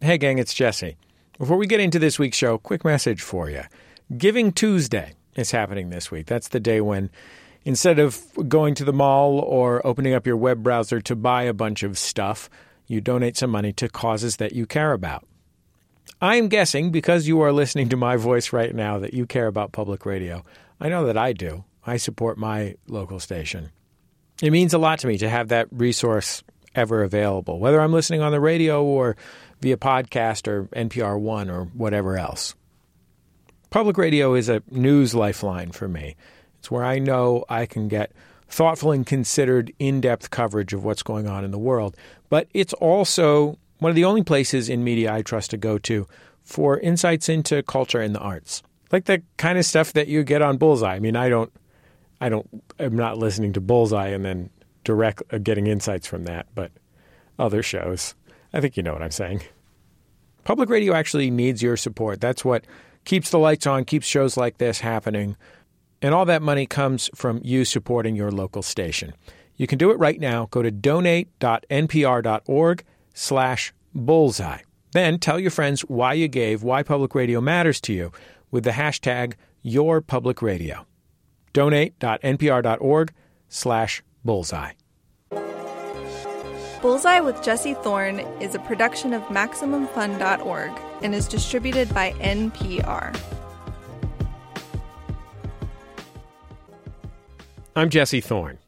Hey, gang, it's Jesse. Before we get into this week's show, quick message for you. Giving Tuesday is happening this week. That's the day when instead of going to the mall or opening up your web browser to buy a bunch of stuff, you donate some money to causes that you care about. I'm guessing because you are listening to my voice right now that you care about public radio. I know that I do. I support my local station. It means a lot to me to have that resource ever available, whether I'm listening on the radio or via podcast or NPR One or whatever else. Public radio is a news lifeline for me. It's where I know I can get thoughtful and considered in depth coverage of what's going on in the world. But it's also one of the only places in media I trust to go to for insights into culture and the arts. Like the kind of stuff that you get on Bullseye. I mean, I don't, I don't, I'm not listening to Bullseye and then direct uh, getting insights from that, but other shows. I think you know what I'm saying. Public radio actually needs your support. That's what keeps the lights on, keeps shows like this happening. And all that money comes from you supporting your local station. You can do it right now. Go to donate.npr.org slash bullseye. Then tell your friends why you gave, why public radio matters to you with the hashtag YourPublicRadio. Donate.npr.org slash bullseye. Bullseye with Jesse Thorn is a production of MaximumFun.org and is distributed by NPR. I'm Jesse Thorn.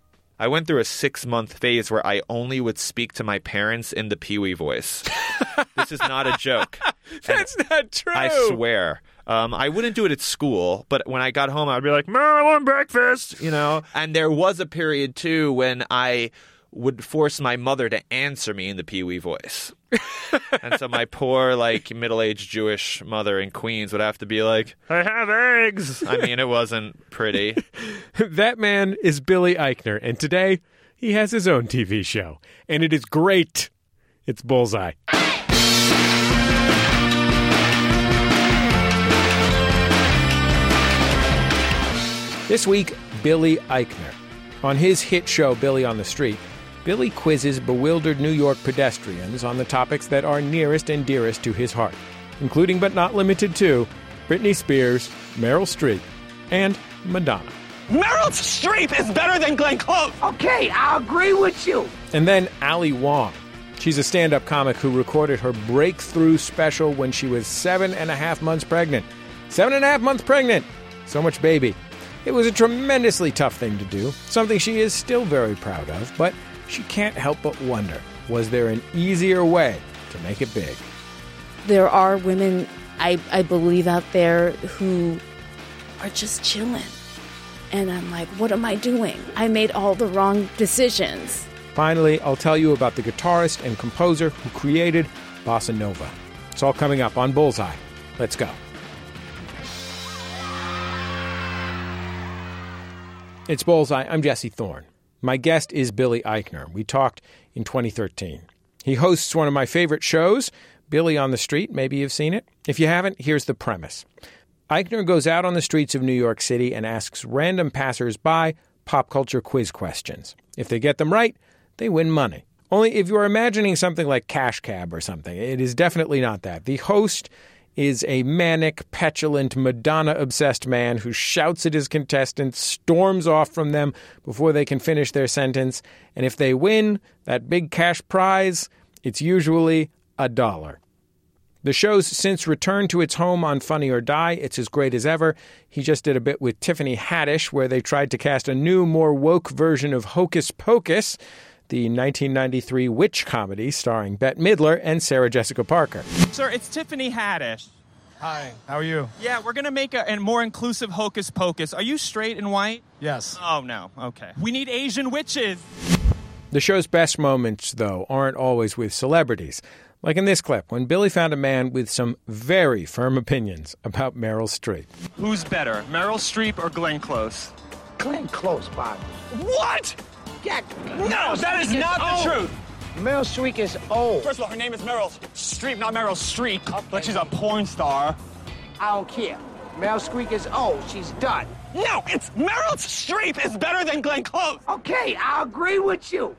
I went through a six month phase where I only would speak to my parents in the Pee Wee voice. this is not a joke. That's And not true. I swear. Um, I wouldn't do it at school, but when I got home, I'd be like, Mom, I want breakfast, you know? And there was a period, too, when I would force my mother to answer me in the Pee Wee voice. and so my poor, like, middle aged Jewish mother in Queens would have to be like, I have eggs. I mean, it wasn't pretty. that man is Billy Eichner, and today he has his own TV show, and it is great. It's Bullseye. This week, Billy Eichner. On his hit show, Billy on the Street, Billy quizzes bewildered New York pedestrians on the topics that are nearest and dearest to his heart, including but not limited to Britney Spears, Meryl Streep, and Madonna. Meryl Streep is better than Glenn Close. Okay, I agree with you. And then Ali Wong. She's a stand up comic who recorded her breakthrough special when she was seven and a half months pregnant. Seven and a half months pregnant! So much baby. It was a tremendously tough thing to do, something she is still very proud of, but she can't help but wonder was there an easier way to make it big? There are women, I, I believe, out there who are just chilling. And I'm like, what am I doing? I made all the wrong decisions. Finally, I'll tell you about the guitarist and composer who created Bossa Nova. It's all coming up on Bullseye. Let's go. It's Bullseye. I'm Jesse Thorn. My guest is Billy Eichner. We talked in 2013. He hosts one of my favorite shows, Billy on the Street. Maybe you've seen it. If you haven't, here's the premise Eichner goes out on the streets of New York City and asks random passers-by pop culture quiz questions. If they get them right, they win money. Only if you're imagining something like Cash Cab or something, it is definitely not that. The host is a manic, petulant, Madonna obsessed man who shouts at his contestants, storms off from them before they can finish their sentence, and if they win that big cash prize, it's usually a dollar. The show's since returned to its home on Funny or Die. It's as great as ever. He just did a bit with Tiffany Haddish where they tried to cast a new, more woke version of Hocus Pocus, the 1993 witch comedy starring Bette Midler and Sarah Jessica Parker. Sir, it's Tiffany Haddish. Hi, how are you? Yeah, we're gonna make a, a more inclusive hocus pocus. Are you straight and white? Yes. Oh no. Okay. We need Asian witches. The show's best moments, though, aren't always with celebrities. Like in this clip, when Billy found a man with some very firm opinions about Meryl Streep. Who's better, Meryl Streep or Glenn Close? Glenn Close, Bob. What? Yeah, No, that is not the truth. Meryl Streep is old. First of all, her name is Meryl Streep, not Meryl Streep. But she's a porn star. I don't care. Meryl Streep is old. She's done. No, it's Meryl Streep is better than Glenn Close. Okay, I agree with you.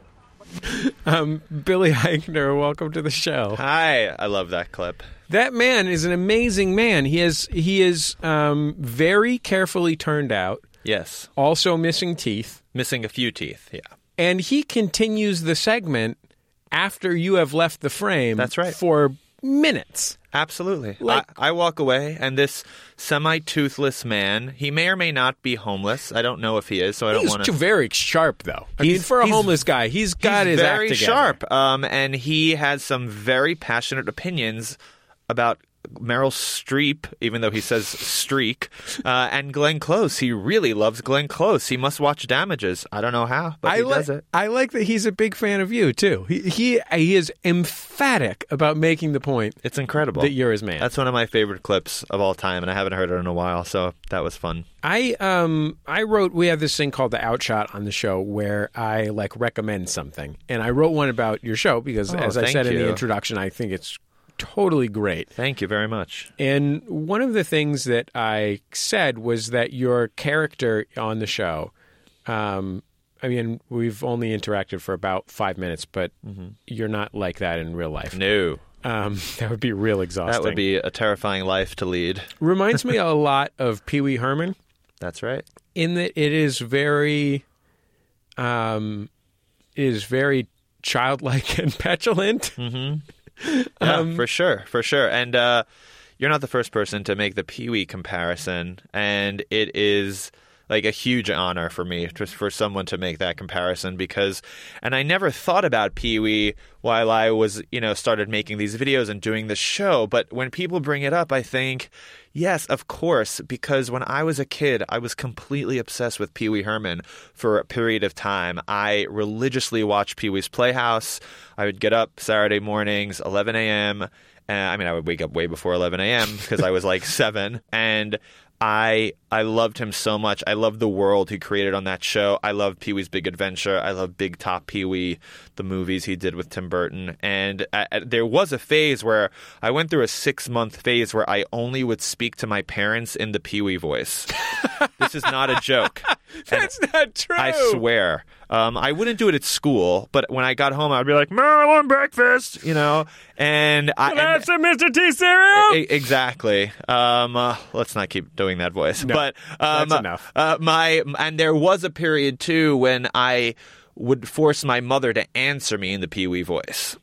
Um, Billy Eichner, welcome to the show. Hi, I love that clip. That man is an amazing man. He is he is um, very carefully turned out, Yes, also missing teeth, missing a few teeth. Yeah, and he continues the segment after you have left the frame. That's right. For minutes. absolutely. Like- I, I walk away, and this semi-toothless man. He may or may not be homeless. I don't know if he is, so I don't He's want to. very sharp, though. I mean, He's- for a he's- homeless guy, he's got He's his very act together. sharp, um, and he has some very passionate opinions about Meryl Streep, even though he says streak, uh, and Glenn Close. He really loves Glenn Close. He must watch Damages. I don't know how, but I he like. does it. I like that he's a big fan of you too. He he he is emphatic about making the point It's incredible that you're his man. That's one of my favorite clips of all time, and I haven't heard it in a while, so that was fun. I um I wrote we have this thing called the outshot on the show where I like recommend something. And I wrote one about your show because Oh, as I said in the introduction, I think it's totally great. Thank you very much. And one of the things that I said was that your character on the show um I mean, we've only interacted for about five minutes, but you're not like that in real life. No, Um, that would be real exhausting. that would be a terrifying life to lead. Reminds me a lot of Pee Wee Herman. That's right. in that it is very um it is very childlike and petulant Yeah, Um, for sure, for sure. And uh, you're not the first person to make the Pee Wee comparison, and it is like a huge honor for me just for someone to make that comparison because and I never thought about Pee Wee while I was, you know, started making these videos and doing the show, but when people bring it up, I think Yes, of course, because when I was a kid, I was completely obsessed with Pee Wee Herman for a period of time. I religiously watched Pee Wee's Playhouse. I would get up Saturday mornings, 11 a.m. I mean, I would wake up way before 11 a.m. because I was like seven, and I I loved him so much. I loved the world he created on that show. I loved Pee Wee's Big Adventure. I love Big Top Pee Wee, the movies he did with Tim Burton. And uh, uh, there was a phase where I went through a six month phase where I only would speak to my parents in the Pee Wee voice. this is not a joke. And that's not true I swear. Um, I wouldn't do it at school, but when I got home, I'd be like, "Mom, I want breakfast," you know. And I Can I and- have some Mr. T cereal E- exactly. Um, uh, let's not keep doing that voice. No, but um, that's enough. Uh, my and there was a period too when I would force my mother to answer me in the Pee Wee voice.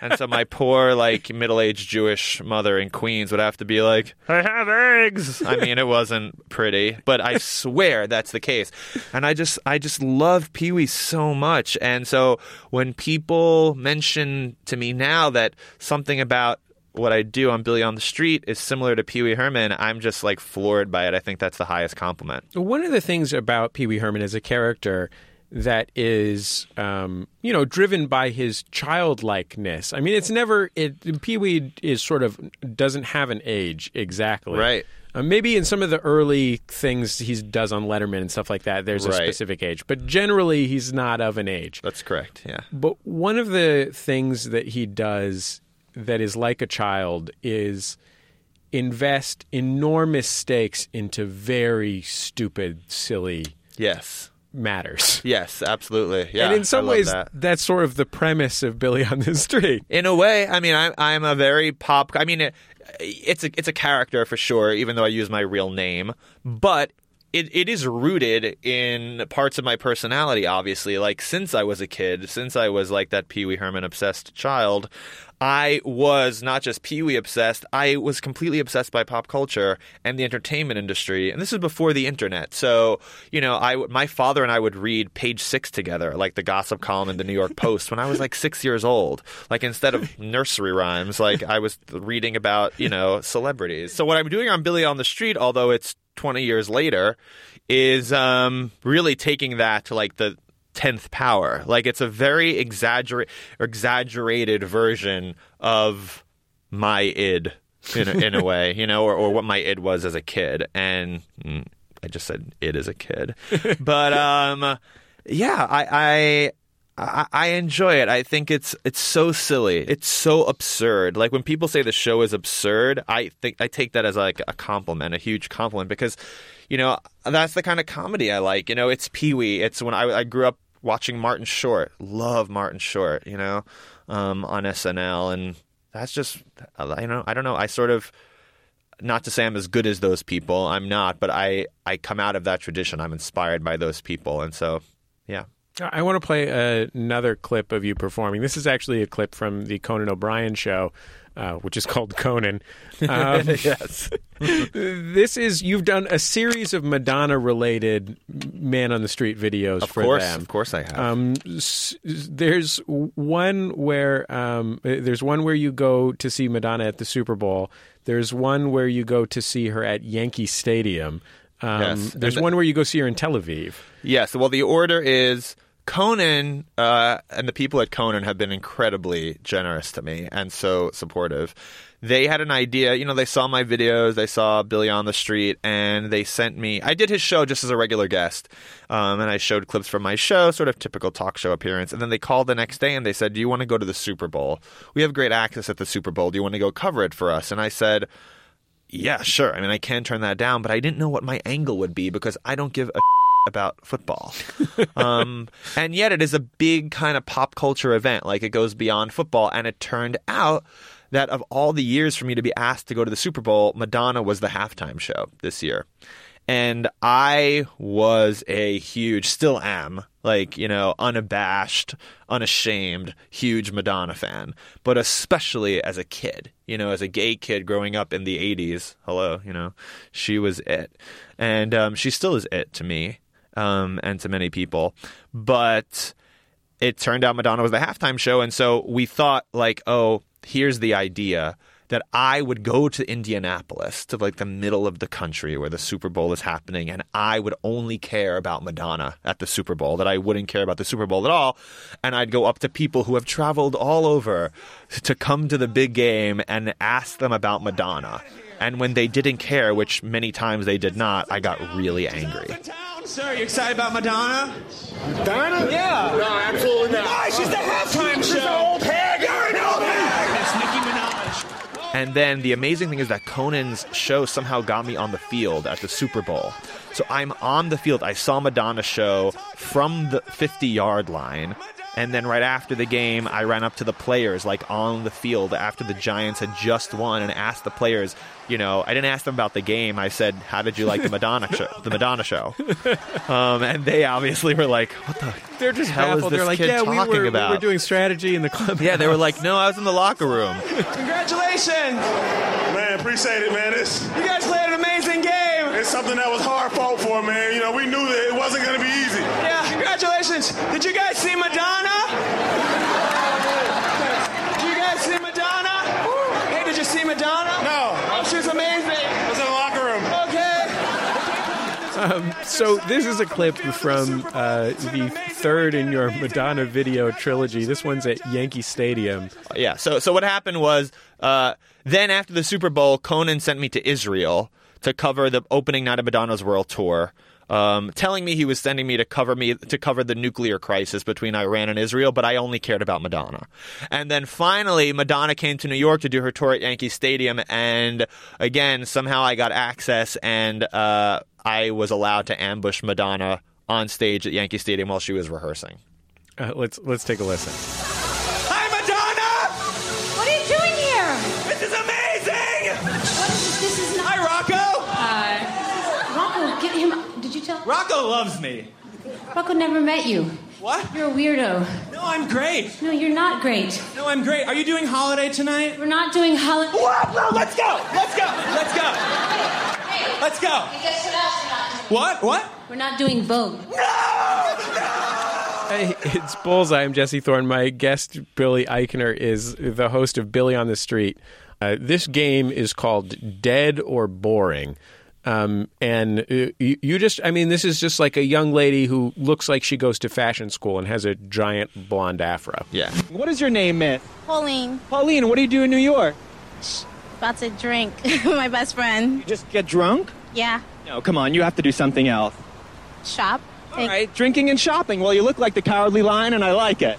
and so my poor, like, middle aged Jewish mother in Queens would have to be like, I have eggs. I mean, it wasn't pretty, but I swear that's the case. And I just, I just love Pee Wee so much. And so when people mention to me now that something about what I do on Billy on the Street is similar to Pee Wee Herman, I'm just like floored by it. I think that's the highest compliment. one of the things about Pee Wee Herman as a character that is, um, you know, driven by his childlikeness. I mean, it's never it. Pee Wee is sort of doesn't have an age exactly, Right. Uh, maybe in some of the early things he does on Letterman and stuff like that, there's a Right. specific age, but generally he's not of an age. That's correct. Yeah. But one of the things that he does that is like a child is invest enormous stakes into very stupid, silly Yes. Matters. Yes, absolutely. Yeah. and in some ways, that. that's sort of the premise of Billy on the Street. in a way, I mean, I'm I'm a very pop. I mean, it, it's a it's a character for sure, even though I use my real name, but. It, it is rooted in parts of my personality, obviously. Like, since I was a kid, since I was like that Pee Wee Herman obsessed child, I was not just Pee Wee obsessed, I was completely obsessed by pop culture and the entertainment industry. And this is before the internet. So, you know, I, my father and I would read page six together, like the gossip column in the New York Post when I was like six years old. Like, instead of nursery rhymes, like I was reading about, you know, celebrities. So, what I'm doing on Billy on the Street, although it's 20 years later, is um, really taking that to like the tenth power. Like it's a very exaggerate exaggerated version of my id in a, in a way, you know, or, or what my id was as a kid. And mm, I just said id as a kid, but um, yeah, I. I I, I enjoy it. I think it's it's so silly. It's so absurd. Like when people say the show is absurd, I think I take that as like a compliment, a huge compliment, because you know that's the kind of comedy I like. You know, it's Pee Wee. It's when I, I grew up watching Martin Short. Love Martin Short, you know, um, on SNL, and that's just you know I don't know. I sort of not to say I'm as good as those people. I'm not, but I I come out of that tradition. I'm inspired by those people, and so yeah. I want to play another clip of you performing. This is actually a clip from the Conan O'Brien show, uh, which is called Conan. Um, yes. This is you've done a series of Madonna-related man on the street videos Of for course, them. of course I have. Um, s- there's one where um, there's one where you go to see Madonna at the Super Bowl. There's one where you go to see her at Yankee Stadium. Um, Yes. There's the- one where you go see her in Tel Aviv. Yes. Well, the order is Conan uh, and the people at Conan have been incredibly generous to me and so supportive. They had an idea, you know, they saw my videos, they saw Billy on the Street, and they sent me. I did his show just as a regular guest, um, and I showed clips from my show, sort of typical talk show appearance. And then they called the next day and they said, Do you want to go to the Super Bowl? We have great access at the Super Bowl. Do you want to go cover it for us? And I said, yeah, sure. I mean, I can turn that down, but I didn't know what my angle would be because I don't give a about football. um, and yet it is a big kind of pop culture event. Like it goes beyond football. And it turned out that of all the years for me to be asked to go to the Super Bowl, Madonna was the halftime show this year. And I was a huge, still am, like, you know, unabashed, unashamed, huge Madonna fan. But especially as a kid, you know, as a gay kid growing up in the 80s, hello, you know, she was it. And um, she still is it to me um, and to many people. But it turned out Madonna was the halftime show. And so we thought, like, oh, here's the idea that I would go to Indianapolis, to like the middle of the country where the Super Bowl is happening, and I would only care about Madonna at the Super Bowl, that I wouldn't care about the Super Bowl at all. And I'd go up to people who have traveled all over to come to the big game and ask them about Madonna. And when they didn't care, which many times they did not, I got really angry. Sir, are you excited about Madonna? Madonna? Yeah. No, absolutely not. Why? She's the halftime She's show. an old hag. You're an old hag. It's Nicki Minaj. And then the amazing thing is that Conan's show somehow got me on the field at the Super Bowl. So I'm on the field. I saw Madonna's show from the 50 yard line. And then right after the game, I ran up to the players, like on the field after the Giants had just won, and asked the players, you know, I didn't ask them about the game. I said, "How did you like the Madonna show?" The Madonna show, um, and they obviously were like, "What the They're just hell is baffled. this They're like, kid yeah, we talking were, we were doing strategy in the club. yeah, they were like, "No, I was in the locker room." Congratulations. Man, appreciate it, man. It's, You guys played an amazing game. it's something that was hard fought for, man. You know, we knew that congratulations. Did you guys see Madonna? Did you guys see Madonna? Hey, did you see Madonna? No. Oh, she was amazing. I was in the locker room. Okay. So this is a clip from uh, the third in your Madonna video trilogy. This one's at Yankee Stadium. Yeah. So so what happened was uh, then after the Super Bowl, Conan sent me to Israel to cover the opening night of Madonna's world tour. Um, telling me he was sending me to cover me to cover the nuclear crisis between Iran and Israel, but I only cared about Madonna. And then finally, Madonna came to New York to do her tour at Yankee Stadium, and again somehow I got access, and uh, I was allowed to ambush Madonna on stage at Yankee Stadium while she was rehearsing. Uh, let's let's take a listen. Rocco loves me. Rocco never met you. What? You're a weirdo. No, I'm great. No, you're not great. No, I'm great. Are you doing holiday tonight? We're not doing holiday. What? No, let's go. Let's go. Let's go. Let's go. Guess what else we're not doing? What? What? We're not doing Vogue. Hey, it's Bullseye. I'm Jesse Thorn. My guest, Billy Eichner, is the host of Billy on the Street. Uh, this game is called Dead or Boring. Um, and uh, you, you just, I mean, this is just like a young lady who looks like she goes to fashion school and has a giant blonde afro. Yeah. What is your name, Mitt? Pauline, Pauline. What do you do in New York? about to drink. My best friend. You just get drunk? Yeah. No, come on. You have to do something else. Shop. All right, drinking and shopping. Well, you look like the cowardly lion, and I like it.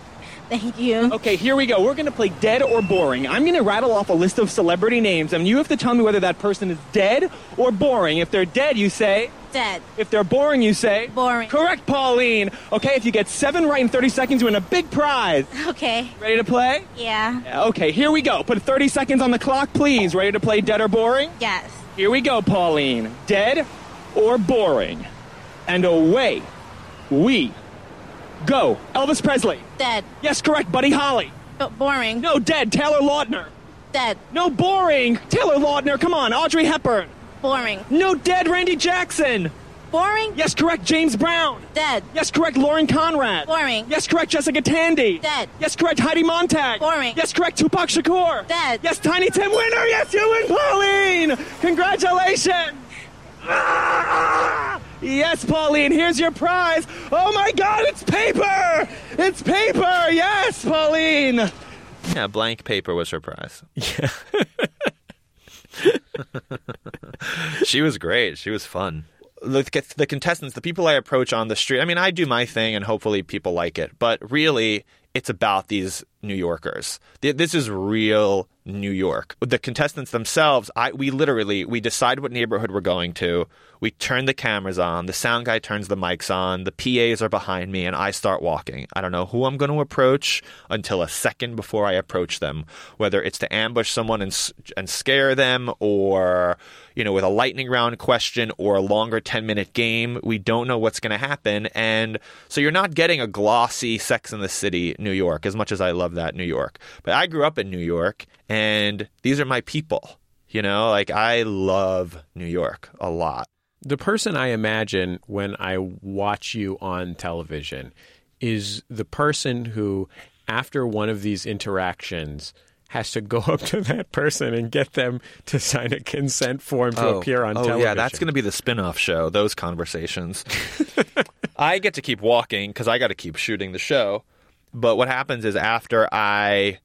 Thank you. Okay, here we go. We're going to play dead or boring. I'm going to rattle off a list of celebrity names, and you have to tell me whether that person is dead or boring. If they're dead, you say, Dead. If they're boring, you say Boring. Correct, Pauline. Okay, if you get seven right in 30 seconds, you win a big prize. Okay. Ready to play? Yeah. Yeah, Okay, here we go. Put 30 seconds on the clock, please. Ready to play dead or boring? Yes. Here we go, Pauline. Dead or boring? And away we go. Elvis Presley. Dead. Yes, correct, Buddy Holly. But boring. No, dead. Taylor Lautner. Dead. No, boring. Taylor Lautner, come on. Audrey Hepburn. Boring. No, dead. Randy Jackson. Boring. Yes, correct. James Brown. Dead. Yes, correct. Lauren Conrad. Boring. Yes, correct. Jessica Tandy. Dead. Yes, correct. Heidi Montag. Boring. Yes, correct. Tupac Shakur. Dead. Yes, Tiny Tim Winner. Yes, you win, Pauline. Congratulations. Ah! Yes, Pauline, here's your prize. Oh my God, it's paper! It's paper! Yes, Pauline! Yeah, blank paper was her prize. Yeah. she was great. She was fun. The, the contestants, the people I approach on the street, I mean, I do my thing and hopefully people like it, but really, it's about these New Yorkers. This is real New York. The contestants themselves, I we literally we decide what neighborhood we're going to. We turn the cameras on. The sound guy turns the mics on. The PAs are behind me, and I start walking. I don't know who I'm going to approach until a second before I approach them. Whether it's to ambush someone and and scare them, or you know, with a lightning round question or a longer 10 minute game, we don't know what's going to happen. And so you're not getting a glossy Sex in the City New York as much as I love that New York. But I grew up in New York, and these are my people. You know, like I love New York a lot. The person I imagine when I watch you on television is the person who, after one of these interactions, has to go up to that person and get them to sign a consent form to appear on oh, television. yeah, that's going to be the spin off show, those conversations. I get to keep walking because I got to keep shooting the show. But what happens is after I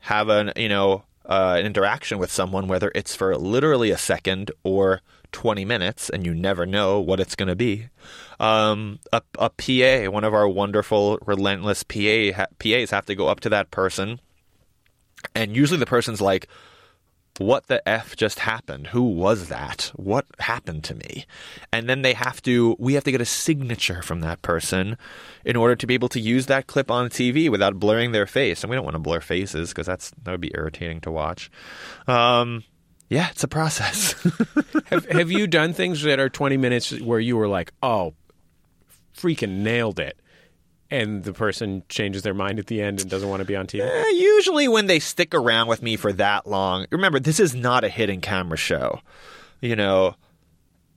have an, you know, uh, an interaction with someone, whether it's for literally a second or 20 minutes, and you never know what it's going to be. Um, a, a PA, one of our wonderful, relentless PA ha- PAs, have to go up to that person, and usually the person's like, what the F just happened? Who was that? What happened to me? And then they have to, we have to get a signature from that person in order to be able to use that clip on TV without blurring their face. And we don't want to blur faces because that's, that would be irritating to watch. Um, yeah, it's a process. have, have you done things that are 20 minutes where you were like, oh, freaking nailed it? And the person changes their mind at the end and doesn't want to be on TV? Eh, usually when they stick around with me for that long, remember, this is not a hidden camera show. You know,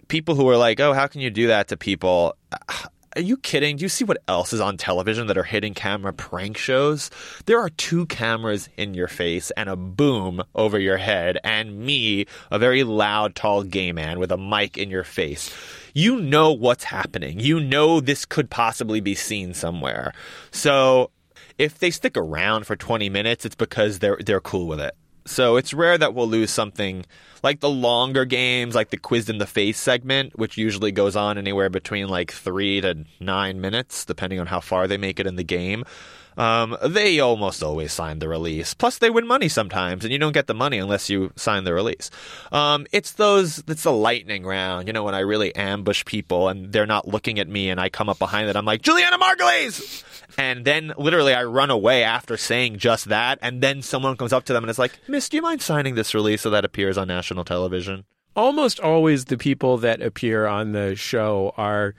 people who are like, oh, how can you do that to people? Are you kidding? Do you see what else is on television that are hidden camera prank shows? There are two cameras in your face and a boom over your head, and me, a very loud, tall gay man with a mic in your face. You know what's happening. You know this could possibly be seen somewhere. So if they stick around for 20 minutes, it's because they're they're cool with it. So it's rare that we'll lose something like the longer games, like the quiz in the face segment, which usually goes on anywhere between like three to nine minutes, depending on how far they make it in the game. Um, they almost always sign the release. Plus, they win money sometimes, and you don't get the money unless you sign the release. Um, it's those, it's the lightning round, you know, when I really ambush people and they're not looking at me, and I come up behind it. I'm like, Julianna Margulies! And then literally I run away after saying just that, and then someone comes up to them and is like, Miss, do you mind signing this release so that appears on national television? Almost always the people that appear on the show are,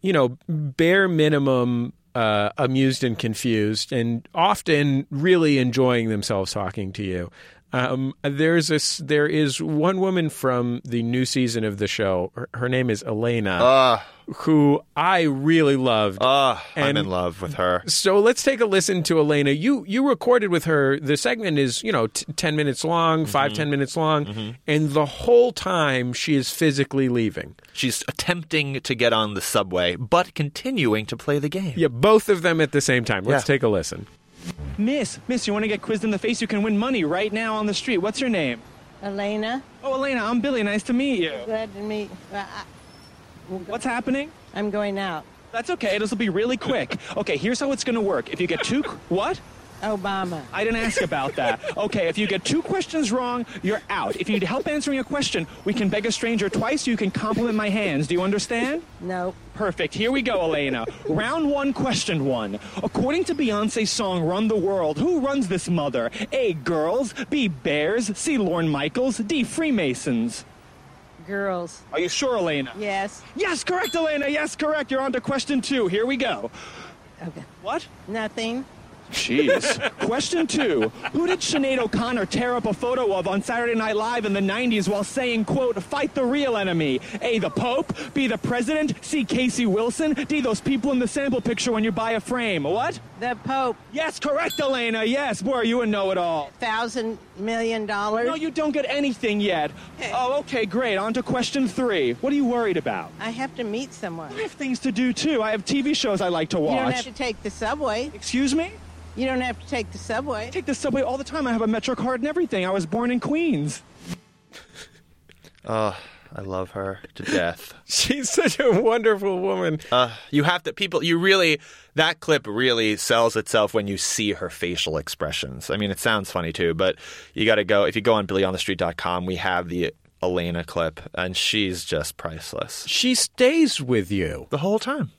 you know, bare minimum uh, amused and confused, and often really enjoying themselves talking to you. Um, there's this. There is one woman from the new season of the show. Her, her name is Elena, Uh, who I really loved. uh, I'm And- in love with her. So let's take a listen to Elena. You you recorded with her. The segment is you know t- ten minutes long, five ten minutes long, and the whole time she is physically leaving. She's attempting to get on the subway, but continuing to play the game. Yeah, both of them at the same time. Let's Yeah. take a listen. Miss, miss, you want to get quizzed in the face? You can win money right now on the street. What's your name? Elena. Oh, Elena, I'm Billy. Nice to meet you. Glad to meet. Uh, What's happening? I'm going out. That's okay. This will be really quick. Okay, here's how it's going to work. If you get two, what? Obama. I didn't ask about that. Okay, if you get two questions wrong, you're out. If you need help answering a question, we can beg a stranger twice. You can compliment my hands. Do you understand? No. Perfect. Here we go, Elena. Round one, question one. According to Beyonce's song Run the World, who runs this mother? A. Girls. B. Bears. C. Lorne Michaels. D. Freemasons. Girls. Are you sure, Elena? Yes. Yes, correct, Elena. Yes, correct. You're on to question two. Here we go. Okay. What? Nothing. Jeez. Question two. Who did Sinead O'Connor tear up a photo of on Saturday Night Live in the 90s while saying, quote, fight the real enemy? A, the Pope. B, the President. C, Casey Wilson. D, those people in the sample picture when you buy a frame. What? The Pope. Yes, correct, Elena. Yes. Boy, are you a know-it-all. Thousand million dollars. No, you don't get anything yet. Oh, okay, great. On to question three. What are you worried about? I have to meet someone. I have things to do, too. I have TV shows I like to watch. You don't have to take the subway. Excuse me? You don't have to take the subway. I take the subway all the time. I have a Metro card and everything. I was born in Queens. Oh, I love her to death. She's such a wonderful woman. Uh, you have to people. You really that clip really sells itself when you see her facial expressions. I mean, it sounds funny too, but you got to go. If you go on BillyOnTheStreet.com, we have the Elena clip, and she's just priceless She stays with you. the whole time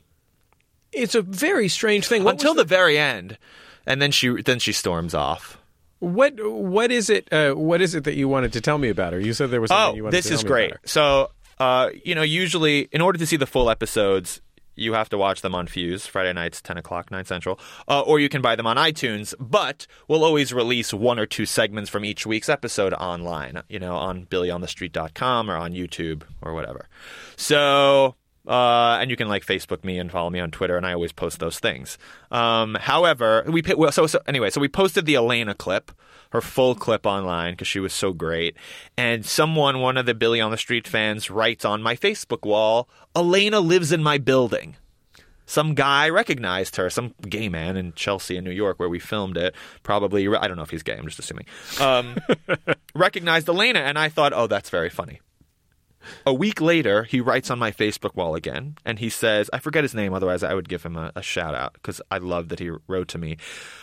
It's a very strange thing. What until was the very end, and then she then she storms off. What what is it? Uh, what is it that you wanted to tell me about her? You said there was something you Oh, wanted this to tell is me great. about her. Oh, this is great. So, uh, you know, usually in order to see the full episodes, you have to watch them on Fuse Friday nights, ten o'clock, nine central, uh, or you can buy them on iTunes. But we'll always release one or two segments from each week's episode online. You know, on BillyOnTheStreet.com or on YouTube or whatever. So. Uh, and you can like Facebook me and follow me on Twitter, and I always post those things. Um, however, we well, so so anyway, so we posted the Elena clip, her full clip online because she was so great. And someone, one of the Billy on the Street fans, writes on my Facebook wall, "Elena lives in my building." Some guy recognized her, some gay man in Chelsea in New York where we filmed it. Probably, I don't know if he's gay. I'm just assuming. Um, recognized Elena, and I thought, oh, that's very funny. A week later, he writes on my Facebook wall again, and he says, I forget his name, otherwise I would give him a, a shout out because I love that he wrote to me.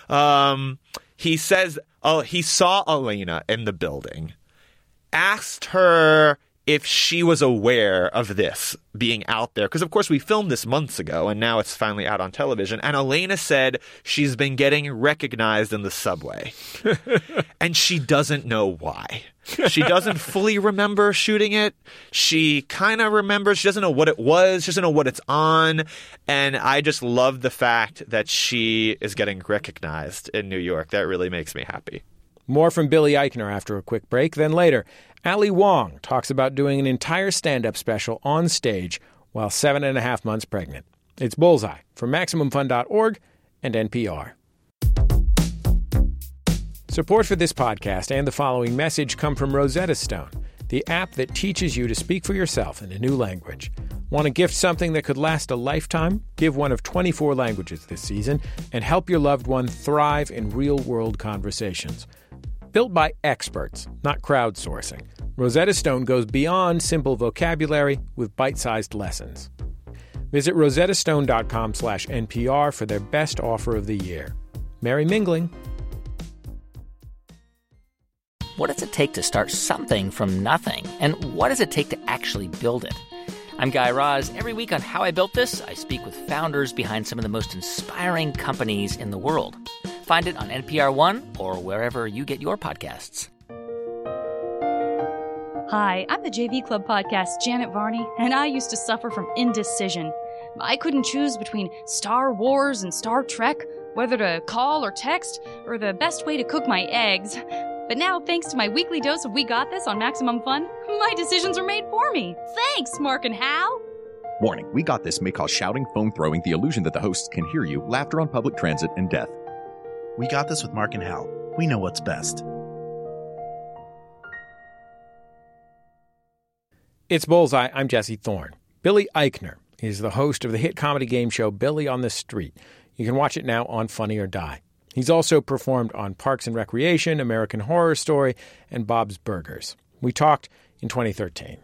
Um, he says, oh, he saw Elena in the building, asked her if she was aware of this being out there. Because of course we filmed this months ago and now it's finally out on television and Elena said she's been getting recognized in the subway. And she doesn't know why. She doesn't fully remember shooting it. She kind of remembers. She doesn't know what it was. She doesn't know what it's on. And I just love the fact that she is getting recognized in New York. That really makes me happy. More from Billy Eichner after a quick break. Then later, Ali Wong talks about doing an entire stand up special on stage while seven and a half months pregnant. It's Bullseye from MaximumFun.org and NPR. Support for this podcast and the following message come from Rosetta Stone, the app that teaches you to speak for yourself in a new language. Want to gift something that could last a lifetime? Give one of 24 languages this season and help your loved one thrive in real world conversations. Built by experts, not crowdsourcing, Rosetta Stone goes beyond simple vocabulary with bite-sized lessons. Visit rosettastone.com slash NPR for their best offer of the year. Merry mingling. What does it take to start something from nothing? And what does it take to actually build it? I'm Guy Raz. Every week on How I Built This, I speak with founders behind some of the most inspiring companies in the world. Find it on NPR One or wherever you get your podcasts. Hi, I'm the JV Club podcast, Janet Varney, and I used to suffer from indecision. I couldn't choose between Star Wars and Star Trek, whether to call or text, or the best way to cook my eggs. But now, thanks to my weekly dose of We Got This on Maximum Fun, my decisions are made for me. Thanks, Mark and Hal. Warning, We Got This may cause shouting, phone throwing, the illusion that the hosts can hear you, laughter on public transit, and death. We got this with Mark and Hal. We know what's best. It's Bullseye. I'm Jesse Thorn. Billy Eichner is the host of the hit comedy game show Billy on the Street. You can watch it now on Funny or Die. He's also performed on Parks and Recreation, American Horror Story, and Bob's Burgers. We talked in 2013.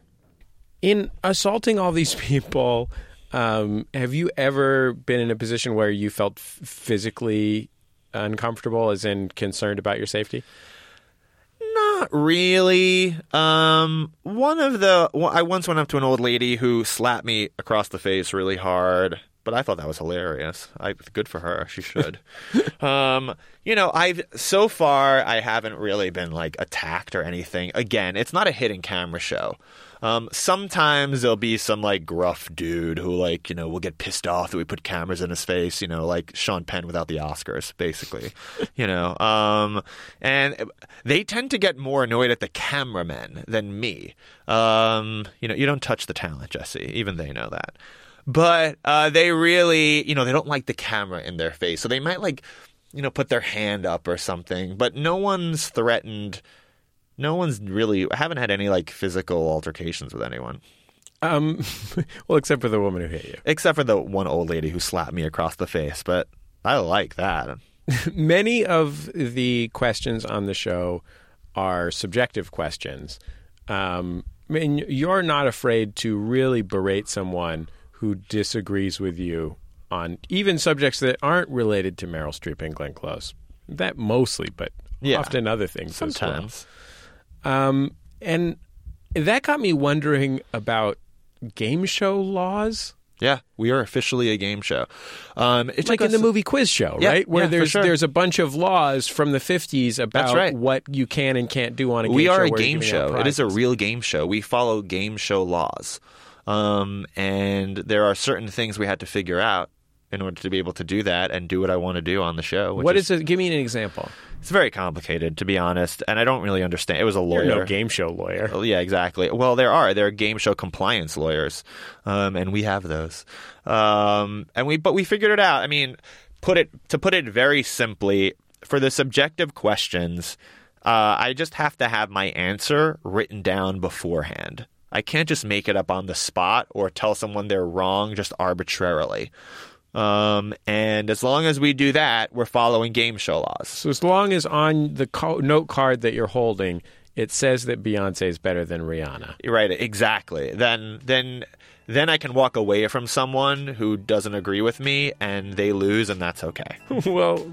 In assaulting all these people, um, have you ever been in a position where you felt physically uncomfortable, as in concerned about your safety? Not really. Um, one of the I once went up to an old lady who slapped me across the face really hard, but I thought that was hilarious. I good for her. She should. um, you know, I've so far I haven't really been like attacked or anything. Again, it's not a hidden camera show. Um, sometimes there'll be some like gruff dude who like you know will get pissed off that we put cameras in his face. You know, like Sean Penn without the Oscars, basically. you know, um, and they tend to get more annoyed at the cameramen than me. Um, you know, you don't touch the talent, Jesse. Even they know that. But uh, they really, you know, they don't like the camera in their face, so they might like, you know, put their hand up or something. But no one's threatened no one's really I haven't had any like physical altercations with anyone. Um, well, except for the woman who hit you. Except for the one old lady who slapped me across the face, but I like that. Many of the questions on the show are subjective questions. Um, I mean, you're not afraid to really berate someone who disagrees with you on even subjects that aren't related to Meryl Streep and Glenn Close. That mostly, but Yeah. often other things Sometimes. as well. Um, and that got me wondering about game show laws. Yeah, we are officially a game show. Um, like in the movie Quiz Show, Yeah, right? Where yeah, there's sure. there's a bunch of laws from the 50s about right. what you can and can't do on a game we show. are a game show. It is a real game show. We follow game show laws, um, and there are certain things we had to figure out in order to be able to do that and do what I want to do on the show. Which What is, is it? Give me an example. It's very complicated, to be honest, and I don't really understand. It was a lawyer. No game show lawyer. Oh, yeah, exactly. Well, there are there are game show compliance lawyers, um, and we have those. Um, and we but we figured it out. I mean, put it to put it very simply, for the subjective questions, uh, I just have to have my answer written down beforehand. I can't just make it up on the spot or tell someone they're wrong just arbitrarily. Um, and as long as we do that, we're following game show laws. So as long as on the co- note card that you're holding it says that Beyonce is better than Rihanna. Right, exactly. Then then then I can walk away from someone who doesn't agree with me and they lose and that's okay. well,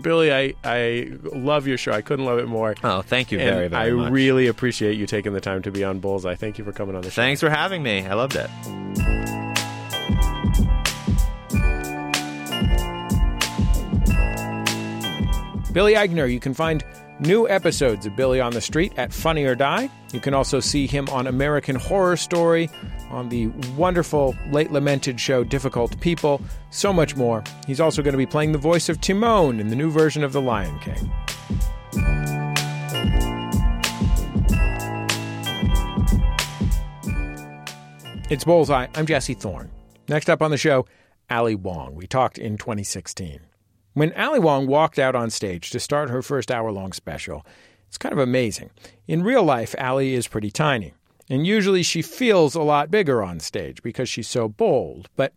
Billy, I, I love your show. I couldn't love it more. Oh, thank you And very, very I much. I really appreciate you taking the time to be on Bullseye. Thank you for coming on the show. Thanks for having me. I loved it. Billy Eichner, you can find new episodes of Billy on the Street at Funny or Die. You can also see him on American Horror Story, on the wonderful late lamented show Difficult People, so much more. He's also going to be playing the voice of Timon in the new version of The Lion King. It's Bullseye. I'm Jesse Thorn. Next up on the show, Ali Wong. We talked in 2016. When Ali Wong walked out on stage to start her first hour long special, it's kind of amazing. In real life, Ali is pretty tiny, and usually she feels a lot bigger on stage because she's so bold. But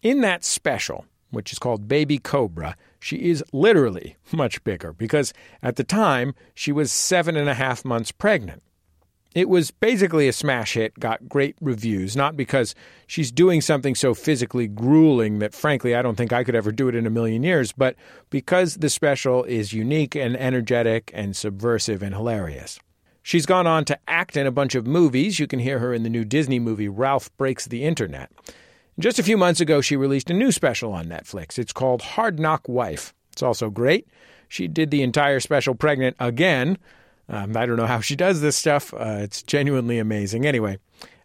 in that special, which is called Baby Cobra, she is literally much bigger because at the time she was seven and a half months pregnant. It was basically a smash hit, got great reviews, not because she's doing something so physically grueling that, frankly, I don't think I could ever do it in a million years, but because the special is unique and energetic and subversive and hilarious. She's gone on to act in a bunch of movies. You can hear her in the new Disney movie Ralph Breaks the Internet. Just a few months ago, she released a new special on Netflix. It's called Hard Knock Wife. It's also great. She did the entire special pregnant again. Um, I don't know how she does this stuff. Uh, it's genuinely amazing. Anyway,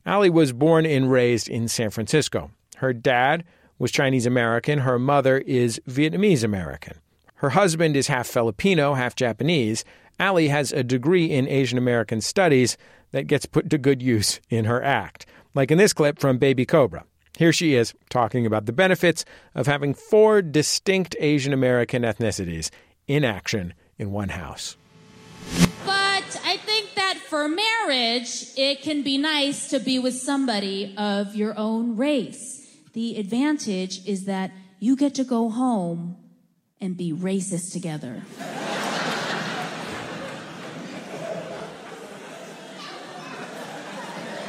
Ali was born and raised in San Francisco. Her dad was Chinese American. Her mother is Vietnamese American. Her husband is half Filipino, half Japanese. Ali has a degree in Asian American studies that gets put to good use in her act, like in this clip from Baby Cobra. Here she is talking about the benefits of having four distinct Asian American ethnicities in action in one house. I think that for marriage, it can be nice to be with somebody of your own race. The advantage is that you get to go home and be racist together.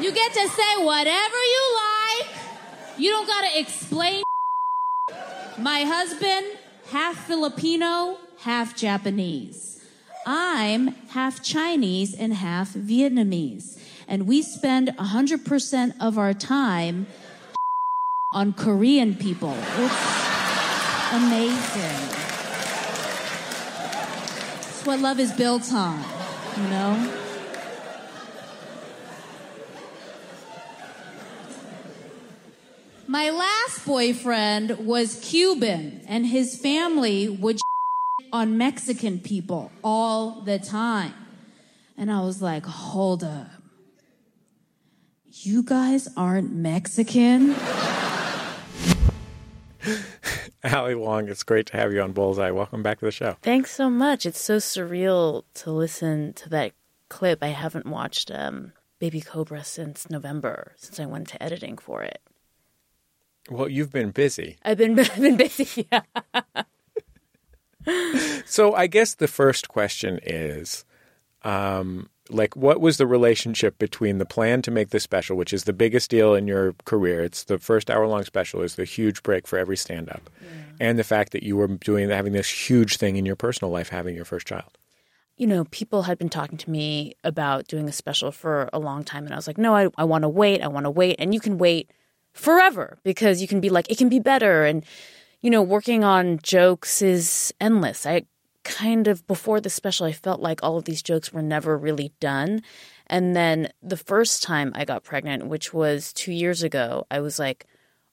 You get to say whatever you like. You don't gotta explain. My husband, half Filipino, half Japanese. I'm half Chinese and half Vietnamese. And we spend 100% of our time on Korean people. It's amazing. It's what love is built on, you know? My last boyfriend was Cuban, and his family would on Mexican people all the time. And I was like, hold up. You guys aren't Mexican? Ali Wong, it's great to have you on Bullseye. Welcome back to the show. Thanks so much. It's so surreal to listen to that clip. I haven't watched um, Baby Cobra since November, since I went to editing for it. Well, you've been busy. I've been I've been busy. Yeah. So I guess the first question is, um, like, what was the relationship between the plan to make this special, which is the biggest deal in your career? It's the first hour-long special, is the huge break for every stand-up, yeah. and the fact that you were doing having this huge thing in your personal life, having your first child. You know, people had been talking to me about doing a special for a long time, and I was like, no, I, I want to wait. I want to wait, and you can wait forever because you can be like, it can be better, and you know, working on jokes is endless. I kind of before the special, I felt like all of these jokes were never really done. And then the first time I got pregnant, which was two years ago, I was like,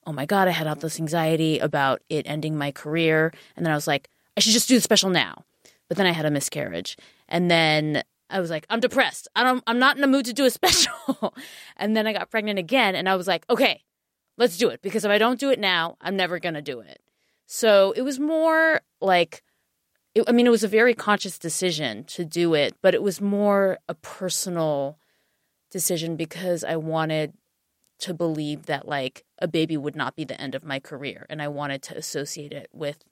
oh my God, I had all this anxiety about it ending my career. And then I was like, I should just do the special now. But then I had a miscarriage. And then I was like, I'm depressed. I don't, I'm not in the mood to do a special. and then I got pregnant again. And I was like, okay, let's do it. Because if I don't do it now, I'm never going to do it. So it was more like, it, I mean, it was a very conscious decision to do it, but it was more a personal decision because I wanted to believe that like a baby would not be the end of my career. And I wanted to associate it with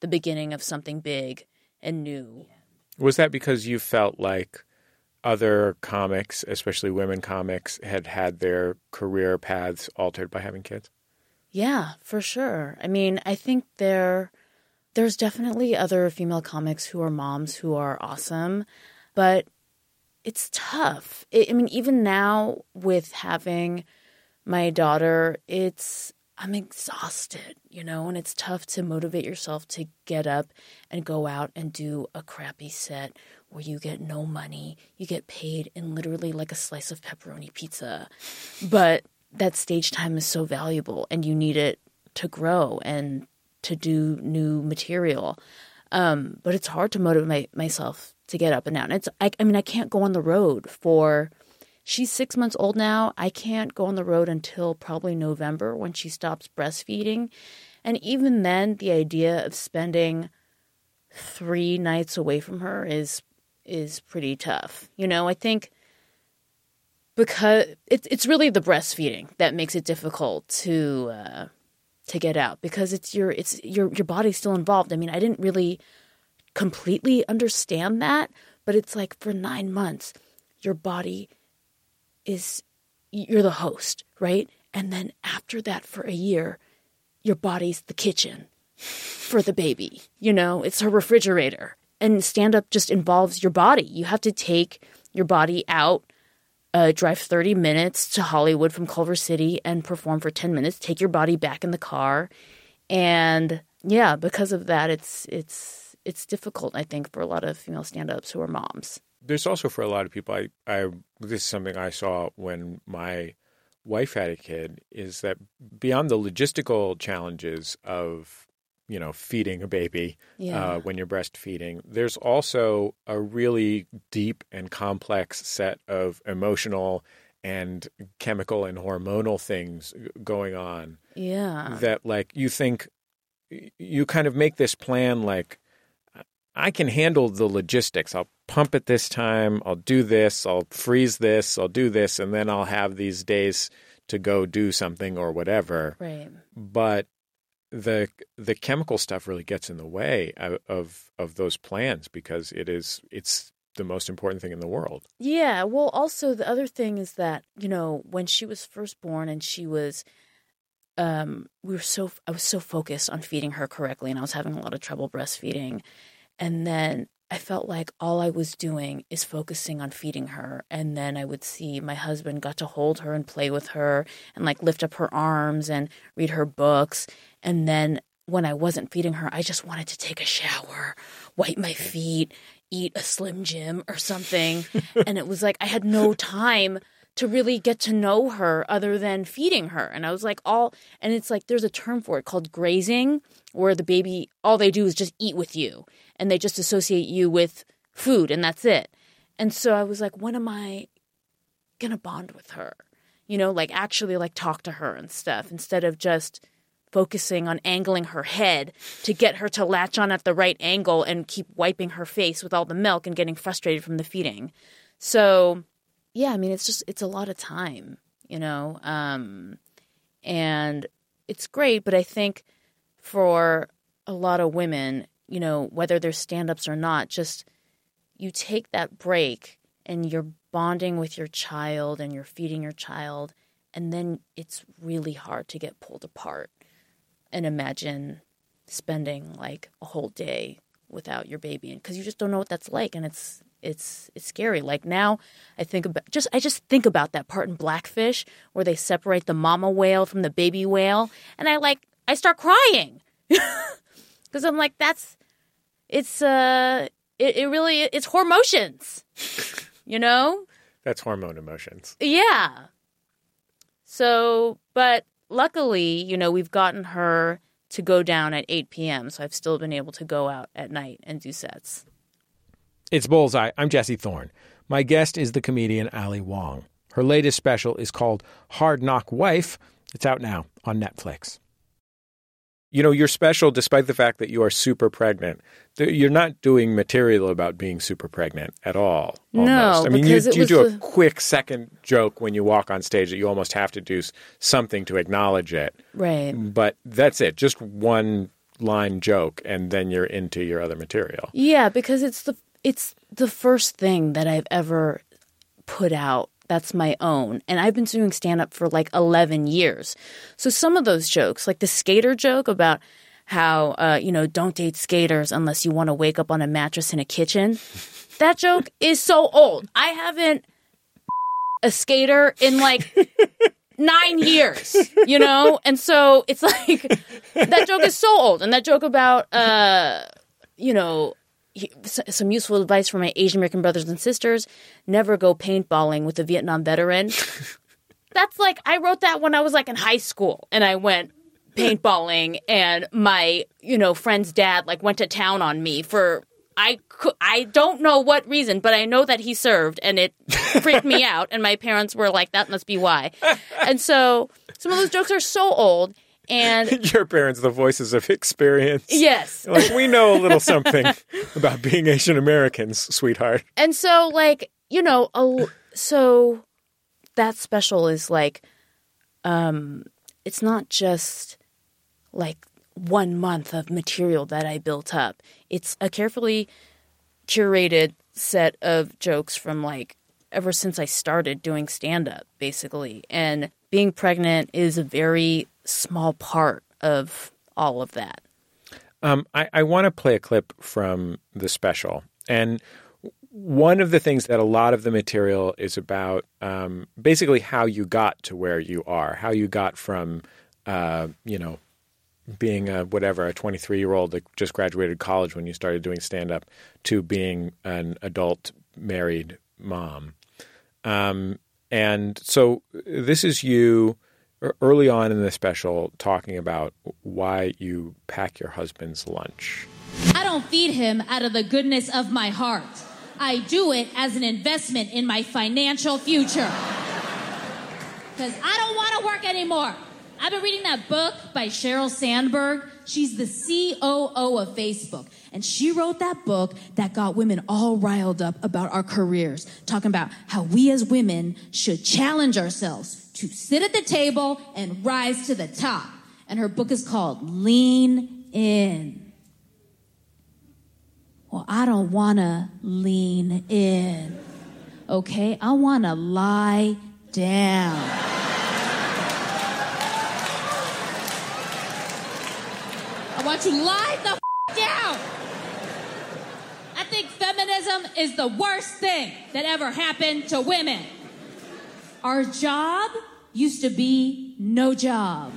the beginning of something big and new. Was that because you felt like other comics, especially women comics, had had their career paths altered by having kids? Yeah, for sure. I mean, I think there there's definitely other female comics who are moms who are awesome, but it's tough. It, I mean, even now with having my daughter, it's I'm exhausted, you know, and it's tough to motivate yourself to get up and go out and do a crappy set where you get no money, you get paid in literally like a slice of pepperoni pizza. But that stage time is so valuable and you need it to grow and to do new material. Um, but it's hard to motivate myself to get up and down. It's I, I mean I can't go on the road for she's six months old now. I can't go on the road until probably November when she stops breastfeeding. And even then the idea of spending three nights away from her is is pretty tough. You know, I think because it's it's really the breastfeeding that makes it difficult to uh, to get out because it's your it's your your body's still involved. I mean, I didn't really completely understand that, but it's like for 9 months your body is you're the host, right? And then after that for a year, your body's the kitchen for the baby. You know, it's her refrigerator. And stand up just involves your body. You have to take your body out uh, drive 30 minutes to Hollywood from Culver City and perform for 10 minutes, take your body back in the car. And yeah, because of that, it's, it's, it's difficult, I think, for a lot of female stand ups who are moms. There's also for a lot of people, I, I, this is something I saw when my wife had a kid, is that beyond the logistical challenges of you know, feeding a baby yeah. uh, when you're breastfeeding. There's also a really deep and complex set of emotional and chemical and hormonal things going on. Yeah. That, like, you think you kind of make this plan like, I can handle the logistics. I'll pump it this time. I'll do this. I'll freeze this. I'll do this. And then I'll have these days to go do something or whatever. Right. But the the chemical stuff really gets in the way of, of those plans because it is it's the most important thing in the world. Yeah. Well, also the other thing is that you know when she was first born and she was, um, we were so I was so focused on feeding her correctly, and I was having a lot of trouble breastfeeding, And then I felt like all I was doing is focusing on feeding her. And then I would see my husband got to hold her and play with her and like lift up her arms and read her books. And then when I wasn't feeding her, I just wanted to take a shower, wipe my feet, eat a Slim Jim or something. and it was like I had no time to really get to know her other than feeding her. And I was like, all, and it's like there's a term for it called grazing, where the baby, all they do is just eat with you and they just associate you with food and that's it. And so I was like, when am I going to bond with her? You know, like actually like talk to her and stuff instead of just focusing on angling her head to get her to latch on at the right angle and keep wiping her face with all the milk and getting frustrated from the feeding. So, yeah, I mean, it's just it's a lot of time, you know. Um and it's great, but I think for a lot of women, you know, whether they're stand-ups or not, just you take that break and you're bonding with your child and you're feeding your child and then it's really hard to get pulled apart and imagine spending like a whole day without your baby because you just don't know what that's like and it's it's it's scary. Like now i think about just i just think about that part in blackfish where they separate the mama whale from the baby whale and i like i start crying. Because i'm like that's it's uh it, it really it's hormotions you know? That's hormone emotions. yeah. So but luckily you know we've gotten her to go down at 8 p.m so i've still been able to go out at night and do sets It's Bullseye. I'm Jesse Thorn. My guest is the comedian Ali Wong. Her latest special is called Hard Knock Wife. It's out now on Netflix. You know, your special, despite the fact that you are super pregnant, you're not doing material about being super pregnant at all. No. I mean, you, you do a the- quick second joke when you walk on stage that you almost have to do something to acknowledge it. right But that's it, just one line joke, and then you're into your other material. Yeah, because it's the it's the first thing that I've ever put out that's my own. And I've been doing stand up for like 11 years. So some of those jokes, like the skater joke about how uh, you know, don't date skaters unless you want to wake up on a mattress in a kitchen. That joke is so old. I haven't a skater in like nine years, you know? And so it's like that joke is so old. And that joke about, uh, you know, some useful advice for my Asian American brothers and sisters never go paintballing with a Vietnam veteran. That's like, I wrote that when I was like in high school and I went paintballing and my, you know, friend's dad like went to town on me for. I I don't know what reason, but I know that he served, and it freaked me out. And my parents were like, "That must be why." And so some of those jokes are so old, and your parents, the voices of experience. yes, Like, we know a little something about being Asian Americans, sweetheart. And so, like, you know, a, so that special is like, um, it's not just like one month of material that I built up. It's a carefully curated set of jokes from like ever since I started doing stand up, basically. And being pregnant is a very small part of all of that. Um, I, I want to play a clip from the special. And one of the things that a lot of the material is about um, basically how you got to where you are, how you got from, uh, you know, being a whatever, a 23 year old that just graduated college when you started doing stand up to being an adult married mom. Um, and so this is you early on in the special talking about why you pack your husband's lunch. I don't feed him out of the goodness of my heart. I do it as an investment in my financial future. Because I don't want to work anymore. I've been reading that book by Sheryl Sandberg. She's the COO of Facebook. And she wrote that book that got women all riled up about our careers, talking about how we as women should challenge ourselves to sit at the table and rise to the top. And her book is called Lean In. Well, I don't want to lean in. Okay? I want to lie down. To lie the f- down. I think feminism is the worst thing that ever happened to women. Our job used to be no job.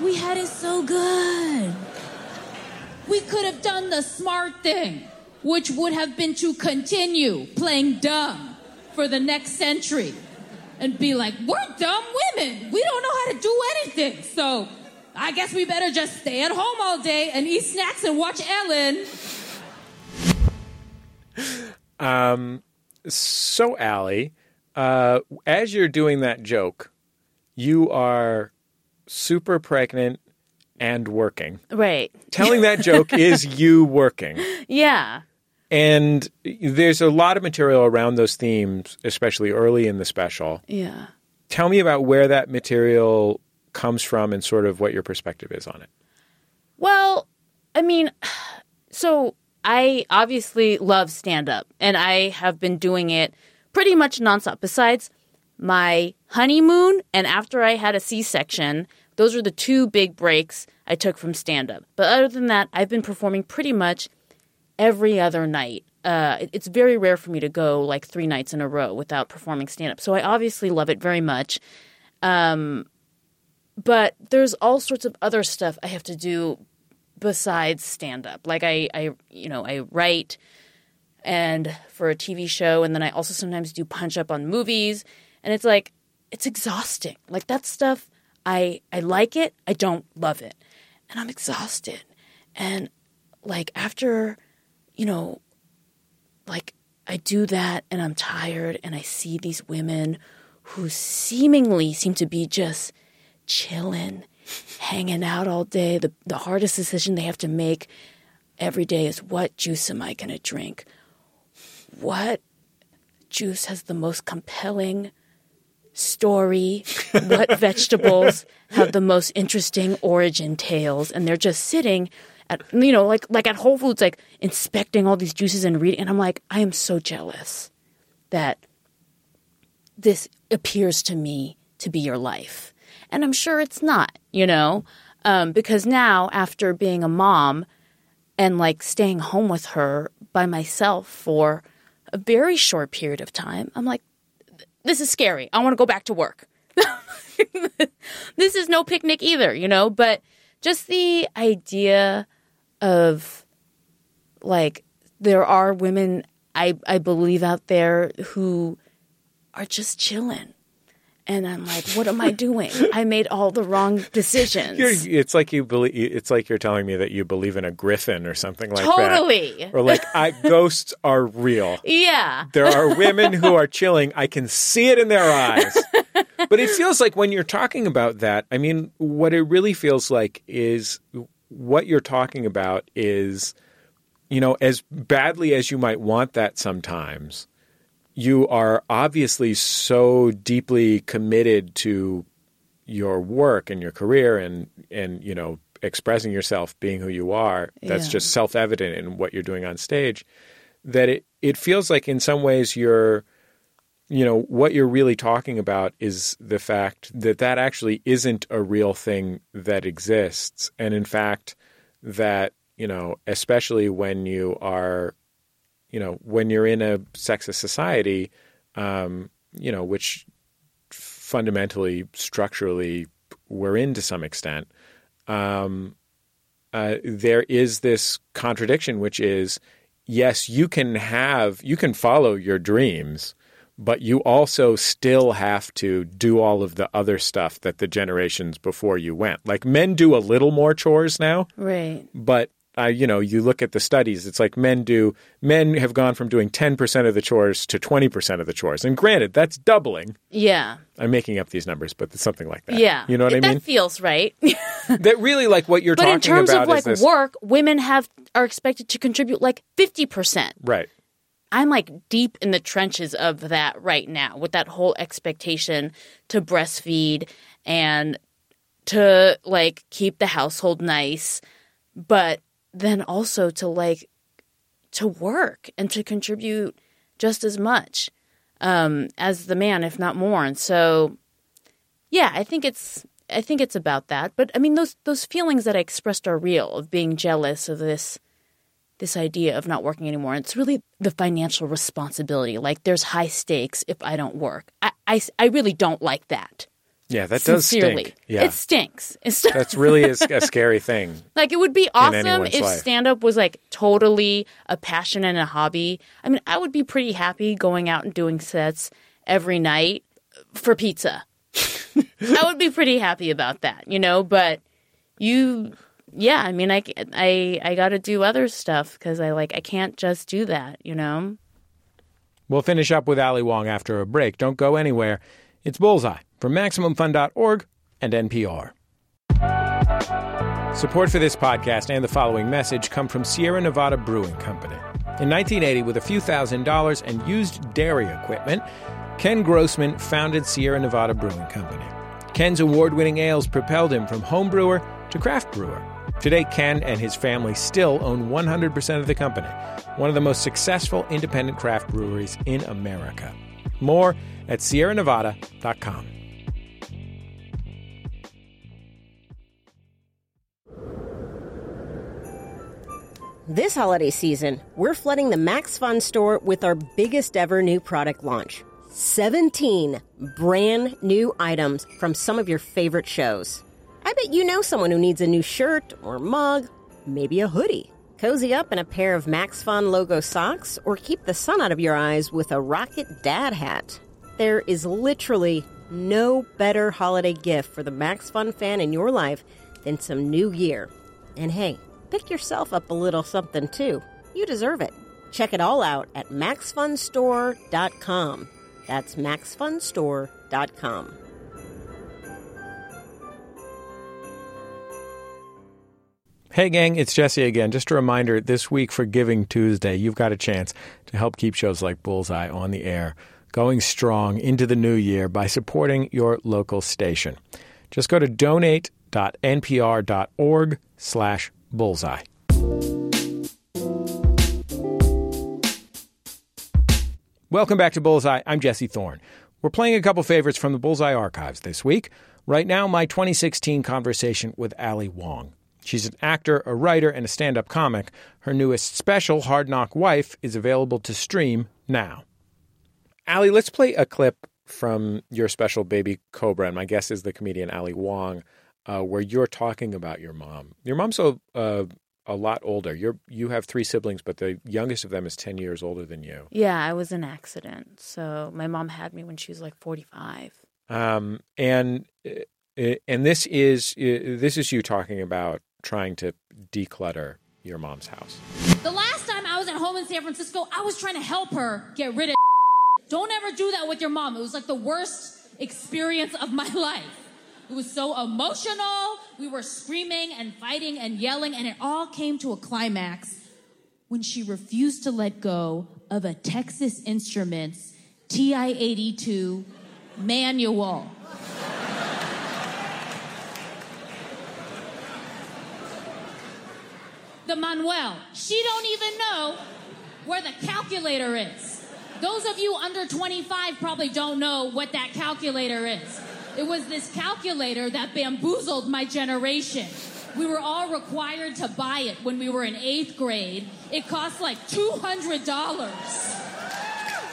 We had it so good. We could have done the smart thing, which would have been to continue playing dumb for the next century and be like, we're dumb women. We don't know how to do anything. So I guess we better just stay at home all day and eat snacks and watch Ellen. Um, so, Ali, uh, as you're doing that joke, you are super pregnant and working. Right. Telling that joke is you working. Yeah. And there's a lot of material around those themes, especially early in the special. Yeah. Tell me about where that material comes from and sort of what your perspective is on it. Well, I mean, so I obviously love stand up and I have been doing it pretty much nonstop. Besides my honeymoon and after I had a C section, those are the two big breaks I took from stand up. But other than that, I've been performing pretty much every other night. Uh, it's very rare for me to go like three nights in a row without performing stand up. So I obviously love it very much. Um, but there's all sorts of other stuff I have to do besides stand up. Like I, I, you know, I write and for a TV show, and then I also sometimes do punch up on movies, and it's like it's exhausting. Like that stuff, I I like it, I don't love it, and I'm exhausted. And like after, you know, like I do that, and I'm tired, and I see these women who seemingly seem to be just chilling, hanging out all day. The the hardest decision they have to make every day is what juice am I going to drink? What juice has the most compelling story? what vegetables have the most interesting origin tales? And they're just sitting at you know like like at Whole Foods like inspecting all these juices and reading and I'm like I am so jealous that this appears to me to be your life. And I'm sure it's not, you know, um, because now after being a mom and like staying home with her by myself for a very short period of time, I'm like, this is scary. I want to go back to work. this is no picnic either, you know, but just the idea of like there are women I I believe out there who are just chilling. And I'm like, what am I doing? I made all the wrong decisions. You're, it's like you believe. It's like you're telling me that you believe in a griffin or something like Totally. that. Totally. Or like, I, ghosts are real. yeah. There are women who are chilling. I can see it in their eyes. But it feels like when you're talking about that, I mean, what it really feels like is what you're talking about is, you know, as badly as you might want that sometimes, you are obviously so deeply committed to your work and your career and and you know expressing yourself being who you are that's Yeah. just self-evident in what you're doing on stage that it it feels like in some ways you're you know what you're really talking about is the fact that that actually isn't a real thing that exists and in fact that you know especially when you are you know when you're in a sexist society um you know which fundamentally structurally we're in to some extent um uh, there is this contradiction which is yes you can have you can follow your dreams but you also still have to do all of the other stuff that the generations before you went like men do a little more chores now Right. but uh, you know, you look at the studies. It's like men do. Men have gone from doing ten percent of the chores to twenty percent of the chores. And granted, that's doubling. Yeah. I'm making up these numbers, but it's something like that. Yeah. you know what That I mean. That feels right. that really, like what you're but talking about. But in terms of like this, work, women have are expected to contribute like 50%. right? I'm like deep in the trenches of that right now with that whole expectation to breastfeed and to like keep the household nice, but then also to like to work and to contribute just as much um, as the man, if not more. And so, yeah, I think it's I think it's about that. But I mean, those those feelings that I expressed are real of being jealous of this this idea of not working anymore. It's really the financial responsibility. Like there's high stakes if I don't work. I, I, I really don't like that. Yeah, that does Sincerely. stink. Yeah. It stinks. It's That's really a, a scary thing. like it would be awesome if stand up was like totally a passion and a hobby. I mean, I would be pretty happy going out and doing sets every night for pizza. I would be pretty happy about that, you know, but you yeah, I mean I I I got to do other stuff cuz I like I can't just do that, you know. We'll finish up with Ali Wong after a break. Don't go anywhere. It's Bullseye from MaximumFun.org and NPR. Support for this podcast and the following message come from Sierra Nevada Brewing Company. In 1980, with a few thousand dollars and used dairy equipment, Ken Grossman founded Sierra Nevada Brewing Company. Ken's award winning ales propelled him from home brewer to craft brewer. Today, Ken and his family still own 100% of the company, one of the most successful independent craft breweries in America. More at sierranevada.com. This holiday season, we're flooding the Max Fun store with our biggest ever new product launch 17 brand new items from some of your favorite shows. I bet you know someone who needs a new shirt or mug, maybe a hoodie. Cozy up in a pair of Max Fun logo socks or keep the sun out of your eyes with a Rocket Dad hat. There is literally no better holiday gift for the Max Fun fan in your life than some new gear. And hey, pick yourself up a little something too. You deserve it. Check it all out at maxfunstore.com. That's maxfunstore.com. Hey, gang, it's Jesse again. Just a reminder this week for Giving Tuesday, you've got a chance to help keep shows like Bullseye on the air going strong into the new year by supporting your local station. Just go to donate.npr.org slash bullseye. Welcome back to Bullseye. I'm Jesse Thorn. We're playing a couple favorites from the Bullseye archives this week. Right now, my 2016 conversation with Ali Wong. She's an actor, a writer, and a stand up comic. Her newest special, Hard Knock Wife, is available to stream now. Ali, let's play a clip from your special Baby Cobra, and my guest is the comedian Ali Wong, uh, where you're talking about your mom. Your mom's a, uh, a lot older. You're you have three siblings, but the youngest of them is ten years older than you. Yeah, I was an accident. So my mom had me when she was like 45. Um, and uh, and this is uh, this is you talking about trying to declutter your mom's house. The last time I was at home in San Francisco, I was trying to help her get rid of. Don't ever do that with your mom. It was like the worst experience of my life. It was so emotional. We were screaming and fighting and yelling, and it all came to a climax when she refused to let go of a Texas Instruments TI 82 manual. The Manuel. She don't even know where the calculator is. Those of you under 25 probably don't know what that calculator is. It was this calculator that bamboozled my generation. We were all required to buy it when we were in eighth grade. It cost like $200.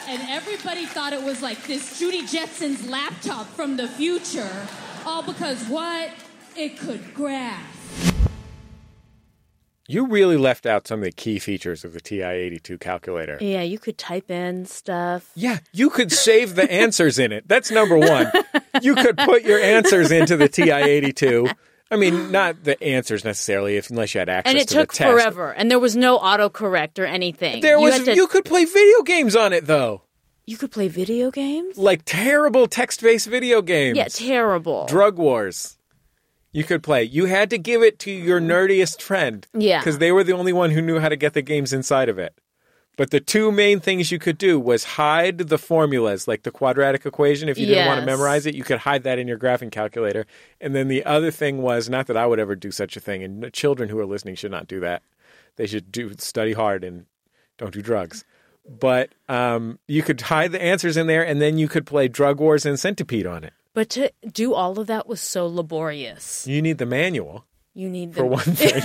And everybody thought it was like this Judy Jetson's laptop from the future. All because what? It could graph. You really left out some of the key features of the TI-82 calculator. Yeah, you could type in stuff. Yeah, you could save the answers in it. That's number one. You could put your answers into the TI-82. I mean, not the answers necessarily, if unless you had access And it to took the test. forever, and there was no autocorrect or anything. There you was. to- You could play video games on it though, you could play video games. like terrible text-based video games. Yeah, terrible. Drug Wars. You could play. You had to give it to your nerdiest friend. Yeah. Because they were the only one who knew how to get the games inside of it. But the two main things you could do was hide the formulas, like the quadratic equation. If you didn't want to memorize it, you could hide that in your graphing calculator. And then the other thing was not that I would ever do such a thing, and children who are listening should not do that. They should do study hard and don't do drugs. But um, you could hide the answers in there, and then you could play Drug Wars and Centipede on it. But to do all of that was so laborious. You need the manual You need for one thing.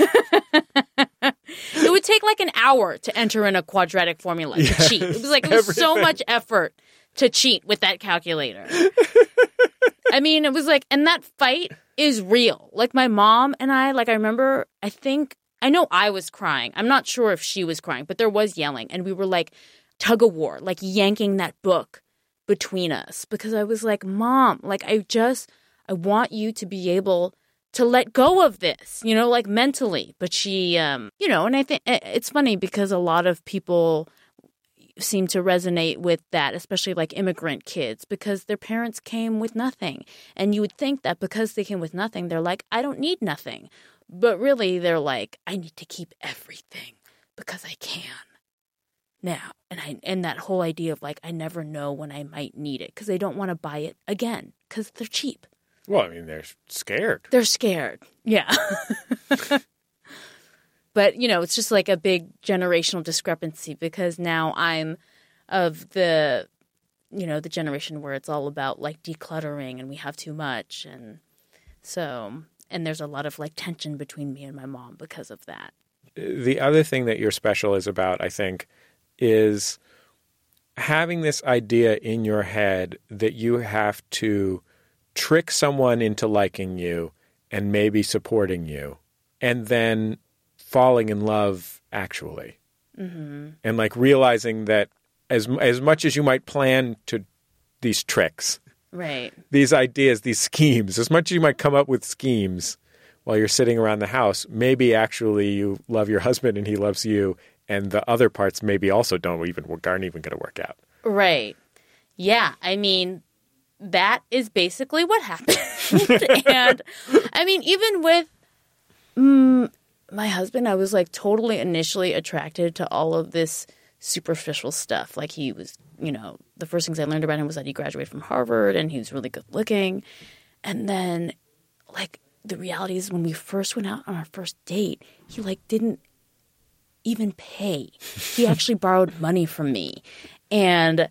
it would take like an hour to enter in a quadratic formula to Yes, cheat. It was like it was so much effort to cheat with that calculator. I mean, it was like, and that fight is real. Like my mom and I, like I remember, I think, I know I was crying. I'm not sure if she was crying, but there was yelling. And we were like tug of war, like yanking that book between us because I was like, Mom, like I just, I want you to be able to let go of this, you know, like mentally. But she, um, you know, and I think it's funny because a lot of people seem to resonate with that, especially like immigrant kids, because their parents came with nothing. And you would think that because they came with nothing, they're like, I don't need nothing. But really, they're like, I need to keep everything because I can now. And I and that whole idea of like, I never know when I might need it because they don't want to buy it again because they're cheap. Well, I mean, they're scared. They're scared. Yeah. but, you know, it's just like a big generational discrepancy because now I'm of the, you know, the generation where it's all about like decluttering and we have too much. And so, and there's a lot of like tension between me and my mom because of that. the other thing that your special is about, I think, is having this idea in your head that you have to trick someone into liking you and maybe supporting you, and then falling in love actually, Mm-hmm. and like realizing that as as much as you might plan to these tricks, Right. these ideas, these schemes, as much as you might come up with schemes while you're sitting around the house, maybe actually you love your husband and he loves you, and the other parts maybe also don't even aren't even going to work out. Right. Yeah. I mean, that is basically what happened. and I mean, even with mm, my husband, I was like totally initially attracted to all of this superficial stuff. Like he was, you know, the first things I learned about him was that he graduated from Harvard and he was really good looking. And then, like, the reality is when we first went out on our first date, he like didn't even pay. He actually borrowed money from me. And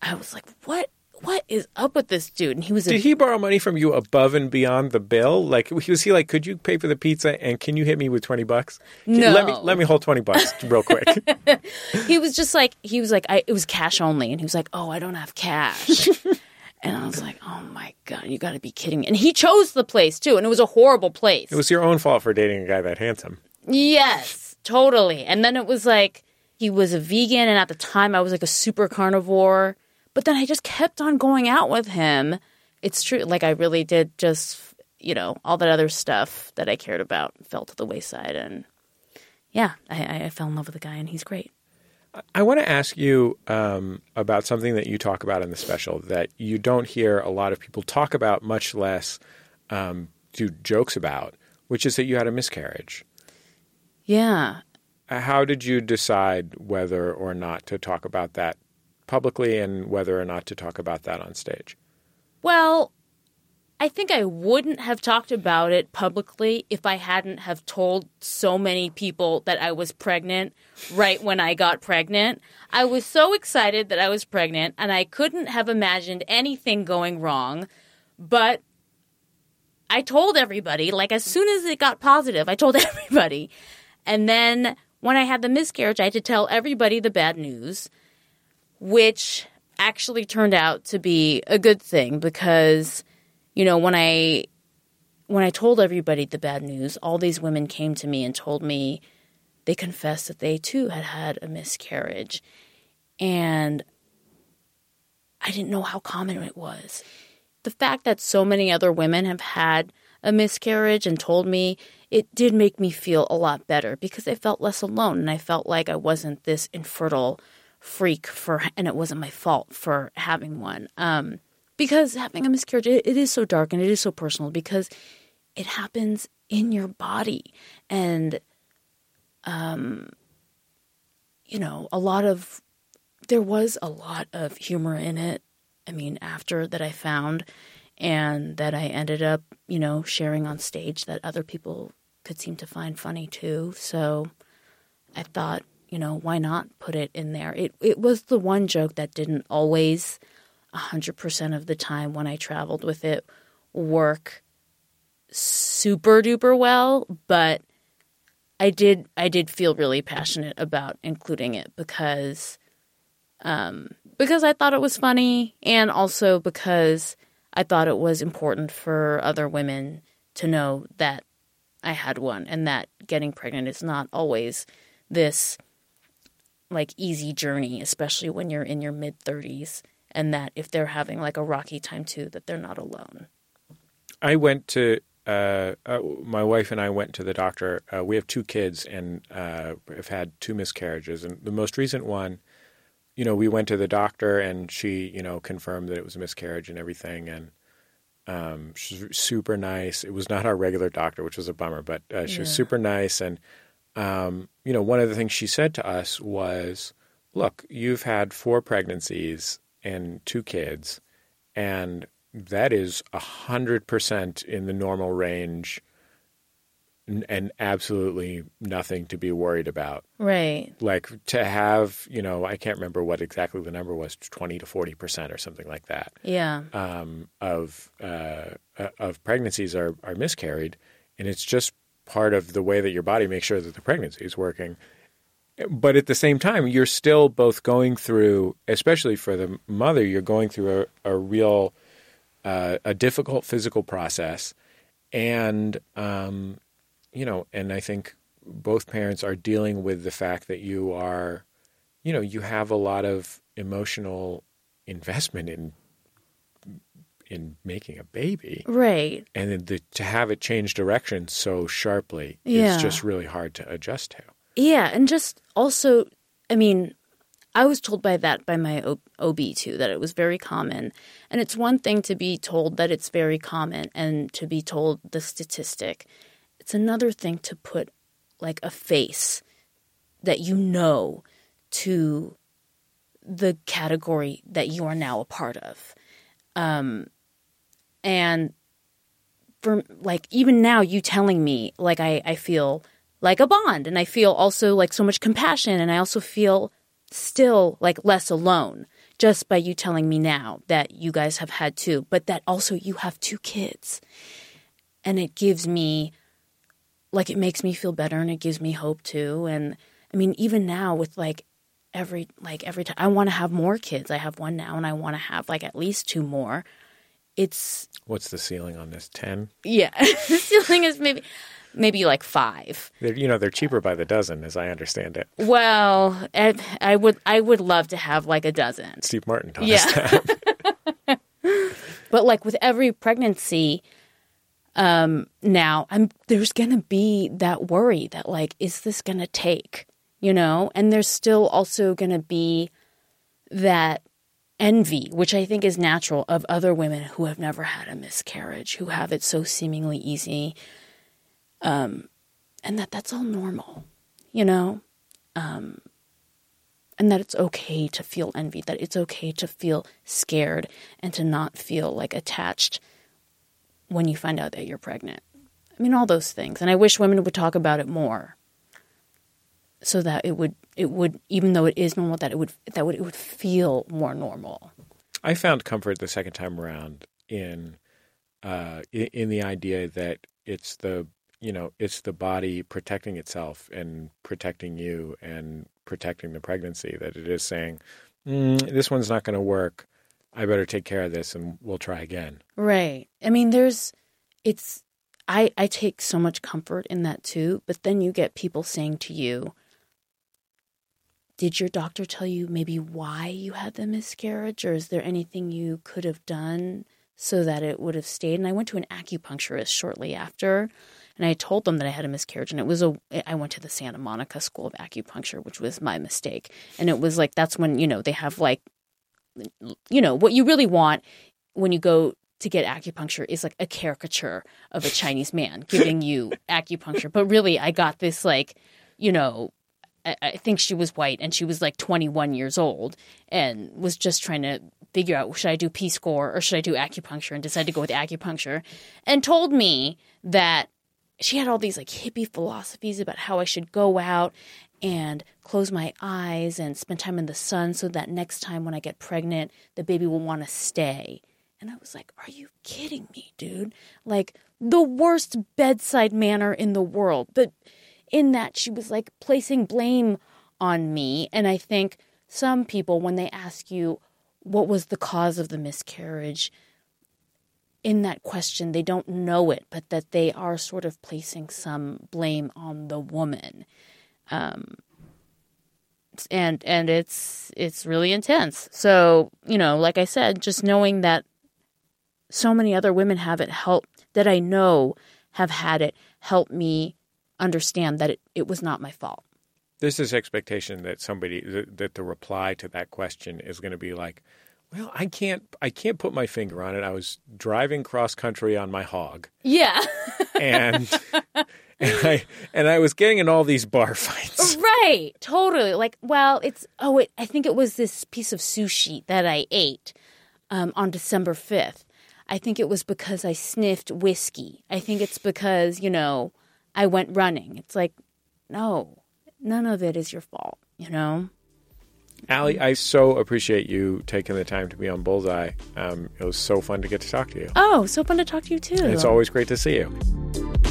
I was like, what? What is up with this dude? And he was a, Did he borrow money from you above and beyond the bill? Like was he like, could you pay for the pizza and can you hit me with twenty bucks? No. Let me let me hold twenty bucks real quick. he was just like he was like I, it was cash only and he was like oh i don't have cash and i was like oh my god you got to be kidding me and he chose the place too and it was a horrible place it was your own fault for dating a guy that handsome. yes totally. And then it was like he was a vegan and at the time i was like a super carnivore. But then i just kept on going out with him. It's true like i really did just you know all that other stuff that i cared about fell to the wayside. And yeah i, I fell in love with the guy and he's great. I want to ask you um, about something that you talk about in the special that you don't hear a lot of people talk about, much less um, do jokes about, which is that you had a miscarriage. Yeah Uh, How did you decide whether or not to talk about that publicly and whether or not to talk about that on stage? Well, I think I wouldn't have talked about it publicly if I hadn't have told so many people that I was pregnant right when I got pregnant. I was so excited that I was pregnant and I couldn't have imagined anything going wrong, but I told everybody like as soon as it got positive, I told everybody. And then when I had the miscarriage, I had to tell everybody the bad news, which actually turned out to be a good thing because you know when i when i told everybody the bad news all these women came to me and told me they confessed that they too had had a miscarriage. And i didn't know how common it was. The fact that so many other women have had a miscarriage and told me it did make me feel a lot better because I felt less alone and I felt like I wasn't this infertile freak for and it wasn't my fault for having one. Um, because having a miscarriage it, it is so dark and it is so personal because it happens in your body. And um you know a lot of there was a lot of humor in it i mean after that i found and that i ended up you know sharing on stage that other people could seem to find funny too. So i thought you know why not put it in there? It it was the one joke that didn't always 100% of the time when i traveled with it work super duper well but I did I did feel really passionate about including it because um because I thought it was funny and also because I thought it was important for other women to know that I had one and that getting pregnant is not always this like easy journey, especially when you're in your mid 30s and that if they're having like a rocky time too that they're not alone. I went to uh, uh, my wife and I went to the doctor. Uh, we have two kids and uh, have had two miscarriages, and the most recent one, you know, we went to the doctor and she, you know, confirmed that it was a miscarriage and everything, and um, she's super nice. It was not our regular doctor, which was a bummer, but uh, she was super nice, and um, you know, one of the things she said to us was, "Look, you've had four pregnancies and two kids, and that is a hundred percent in the normal range, and absolutely nothing to be worried about." Right. Like to have, you know, I can't remember what exactly the number was, twenty to forty percent or something like that Yeah. um, of uh, uh, of pregnancies are are miscarried, and it's just part of the way that your body makes sure that the pregnancy is working. But at the same time, you're still both going through, especially for the mother, you're going through a, a real uh, a difficult physical process, and um, you know, and I think both parents are dealing with the fact that you are, you know, you have a lot of emotional investment in in making a baby. Right. And then the, to have it change direction so sharply Yeah. is just really hard to adjust to. Yeah, and just also, I mean, I was told by that by my OB too that it was very common, and it's one thing to be told that it's very common and to be told the statistic. It's another thing to put like a face that you know to the category that you are now a part of. Um, and for like even now you telling me like I, I feel like a bond and I feel also like so much compassion and I also feel still like less alone just by you telling me now that you guys have had two, but that also you have two kids. And it gives me like it makes me feel better and it gives me hope too. And I mean, even now with like every like every time I want to have more kids. I have one now and I want to have like at least two more. It's What's the ceiling on this? 10? yeah. the ceiling is maybe maybe like five. They're, you know, they're cheaper by the dozen, as I understand it. Well, I, I would I would love to have like a dozen. Steve Martin taught Yeah. us that. But like with every pregnancy, um, now I'm there's gonna be that worry that like, is this gonna take? You know? And there's still also gonna be that envy, which I think is natural of other women who have never had a miscarriage, who have it so seemingly easy. Um, and that that's all normal, you know? Um, and that it's okay to feel envy, that it's okay to feel scared and to not feel like attached when you find out that you're pregnant. I mean all those things. And I wish women would talk about it more. So that it would it would even though it is normal that it would that would it would feel more normal. I found comfort the second time around in uh, in the idea that it's the you know it's the body protecting itself and protecting you and protecting the pregnancy. That it is saying mm, this one's not going to work. I better take care of this and we'll try again. Right. I mean, there's, it's, I, I take so much comfort in that too. But then you get people saying to you, did your doctor tell you maybe why you had the miscarriage? Or is there anything you could have done so that it would have stayed? And I went to an acupuncturist shortly after. And I told them that I had a miscarriage, and it was a. I went to the Santa Monica School of Acupuncture, which was my mistake. And it was like that's when you know they have like you know what you really want when you go to get acupuncture is like a caricature of a Chinese man giving you acupuncture. But really, I got this like, you know, I, I think she was white and she was like 21 years old and was just trying to figure out should I do P score or should I do acupuncture and decided to go with acupuncture and told me that she had all these like hippie philosophies about how I should go out and close my eyes and spend time in the sun so that next time when I get pregnant, the baby will want to stay. And I was like, Are you kidding me, dude? Like the worst bedside manner in the world. But in that she was like placing blame on me. And I think some people, when they ask you what was the cause of the miscarriage, in that question, they don't know it, but that they are sort of placing some blame on the woman. Um, and and it's it's really intense. So you know, like I said, just knowing that so many other women have it help that I know have had it help me understand that it, it was not my fault. This is expectation that somebody that, that the reply to that question is going to be like, well, I can't I can't put my finger on it. I was driving cross country on my hog. Yeah. and and I and I was getting in all these bar fights. Right. Totally. Like, well, it's oh, it, I think it was this piece of sushi that I ate um, on December fifth. I think it was because I sniffed whiskey. I think it's because you know I went running. It's like, no, none of it is your fault. You know. Ali, I so appreciate you taking the time to be on Bullseye. Um, it was so fun to get to talk to you. Oh, so fun to talk to you too. And it's always great to see you.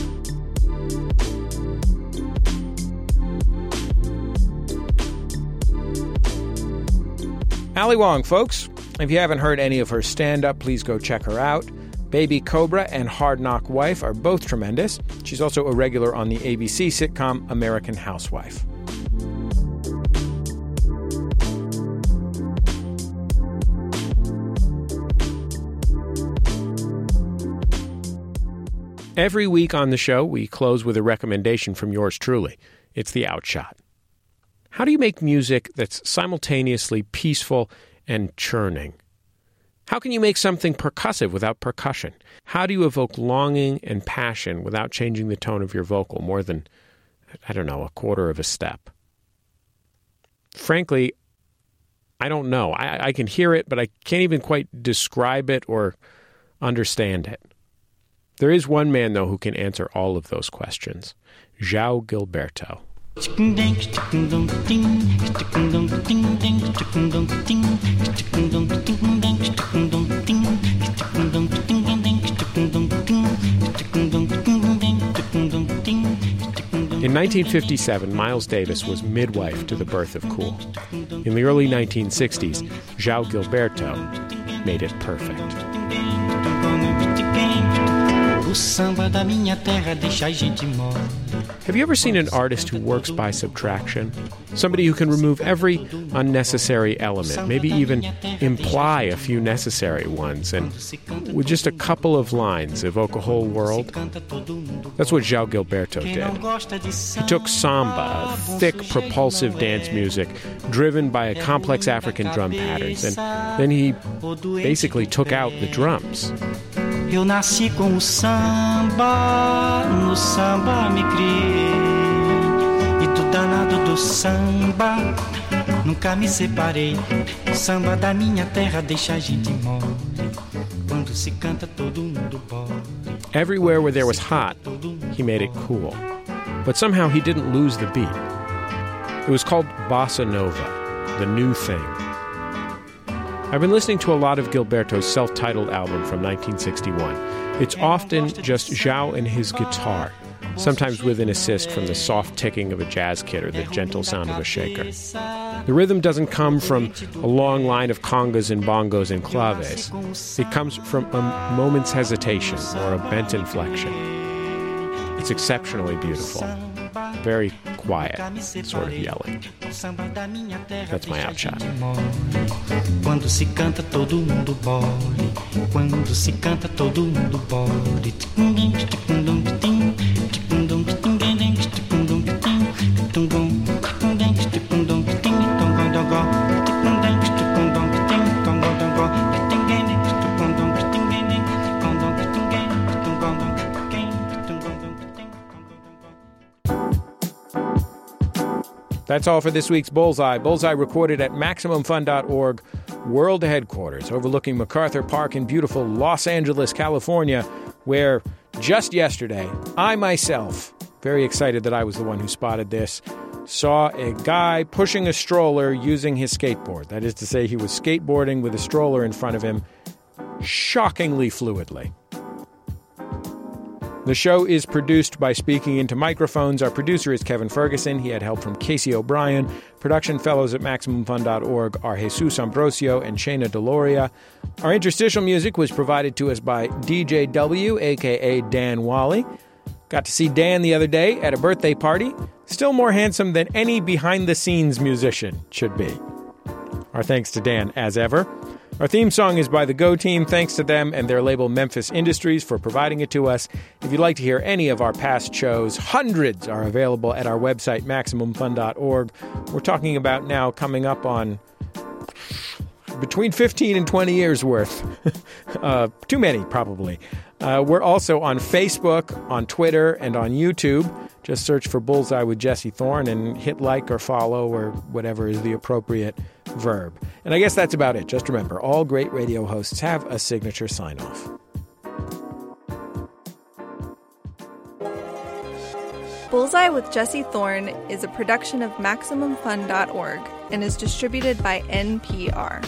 Ali Wong, folks. If you haven't heard any of her stand up, please go check her out. Baby Cobra and Hard Knock Wife are both tremendous. She's also a regular on the ABC sitcom American Housewife. Every week on the show, we close with a recommendation from yours truly. It's the Outshot. How do you make music that's simultaneously peaceful and churning? How can you make something percussive without percussion? How do you evoke longing and passion without changing the tone of your vocal more than, I don't know, a quarter of a step? Frankly, I don't know. I, I can hear it, but I can't even quite describe it or understand it. There is one man, though, who can answer all of those questions João Gilberto. In 1957, Miles Davis was midwife to the birth of Cool. In the early 1960s, João Gilberto made it perfect. O samba da minha terra deixa a gente. Have you ever seen an artist who works by subtraction? Somebody who can remove every unnecessary element, maybe even imply a few necessary ones, and with just a couple of lines evoke a whole world? That's what João Gilberto did. He took samba, thick, propulsive dance music driven by a complex African drum patterns, and then he basically took out the drums. Eu nasci com o samba, no samba me criei. E do danado do samba, nunca me separei. O samba da minha terra deixa a gente mole. Quando se canta, todo mundo bole. Everywhere where there was hot, he made it cool. But somehow he didn't lose the beat. It was called Bossa Nova, the new thing. I've been listening to a lot of Gilberto's self titled album from 1961. It's often just João and his guitar, sometimes with an assist from the soft ticking of a jazz kit or the gentle sound of a shaker. The rhythm doesn't come from a long line of congas and bongos and claves. It comes from a moment's hesitation or a bent inflection. It's exceptionally beautiful, very quiet, sort of yelling. That's my outshot. Quando se canta, todo mundo bole. Quando se canta, todo mundo bole. That's all for this week's Bullseye. Bullseye recorded at MaximumFun.org, world headquarters, overlooking MacArthur Park in beautiful Los Angeles, California, where just yesterday, I myself, very excited that I was the one who spotted this, saw a guy pushing a stroller using his skateboard. That is to say, he was skateboarding with a stroller in front of him, shockingly fluidly. The show is produced by Speaking Into Microphones. Our producer is Kevin Ferguson. He had help from Casey O'Brien. Production fellows at MaximumFun.org are Jesus Ambrosio and Shayna Deloria. Our interstitial music was provided to us by DJW, aka Dan Wally. Got to see Dan the other day at a birthday party. Still more handsome than any behind the scenes musician should be. Our thanks to Dan, as ever. Our theme song is by the Go Team. Thanks to them and their label Memphis Industries for providing it to us. If you'd like to hear any of our past shows, hundreds are available at our website, MaximumFun.org. We're talking about now coming up on between 15 and 20 years worth. uh, too many, probably. Uh, we're also on Facebook, on Twitter, and on YouTube. Just search for Bullseye with Jesse Thorn and hit like or follow or whatever is the appropriate verb. And I guess that's about it. Just remember all great radio hosts have a signature sign off. Bullseye with Jesse Thorn is a production of MaximumFun.org and is distributed by NPR.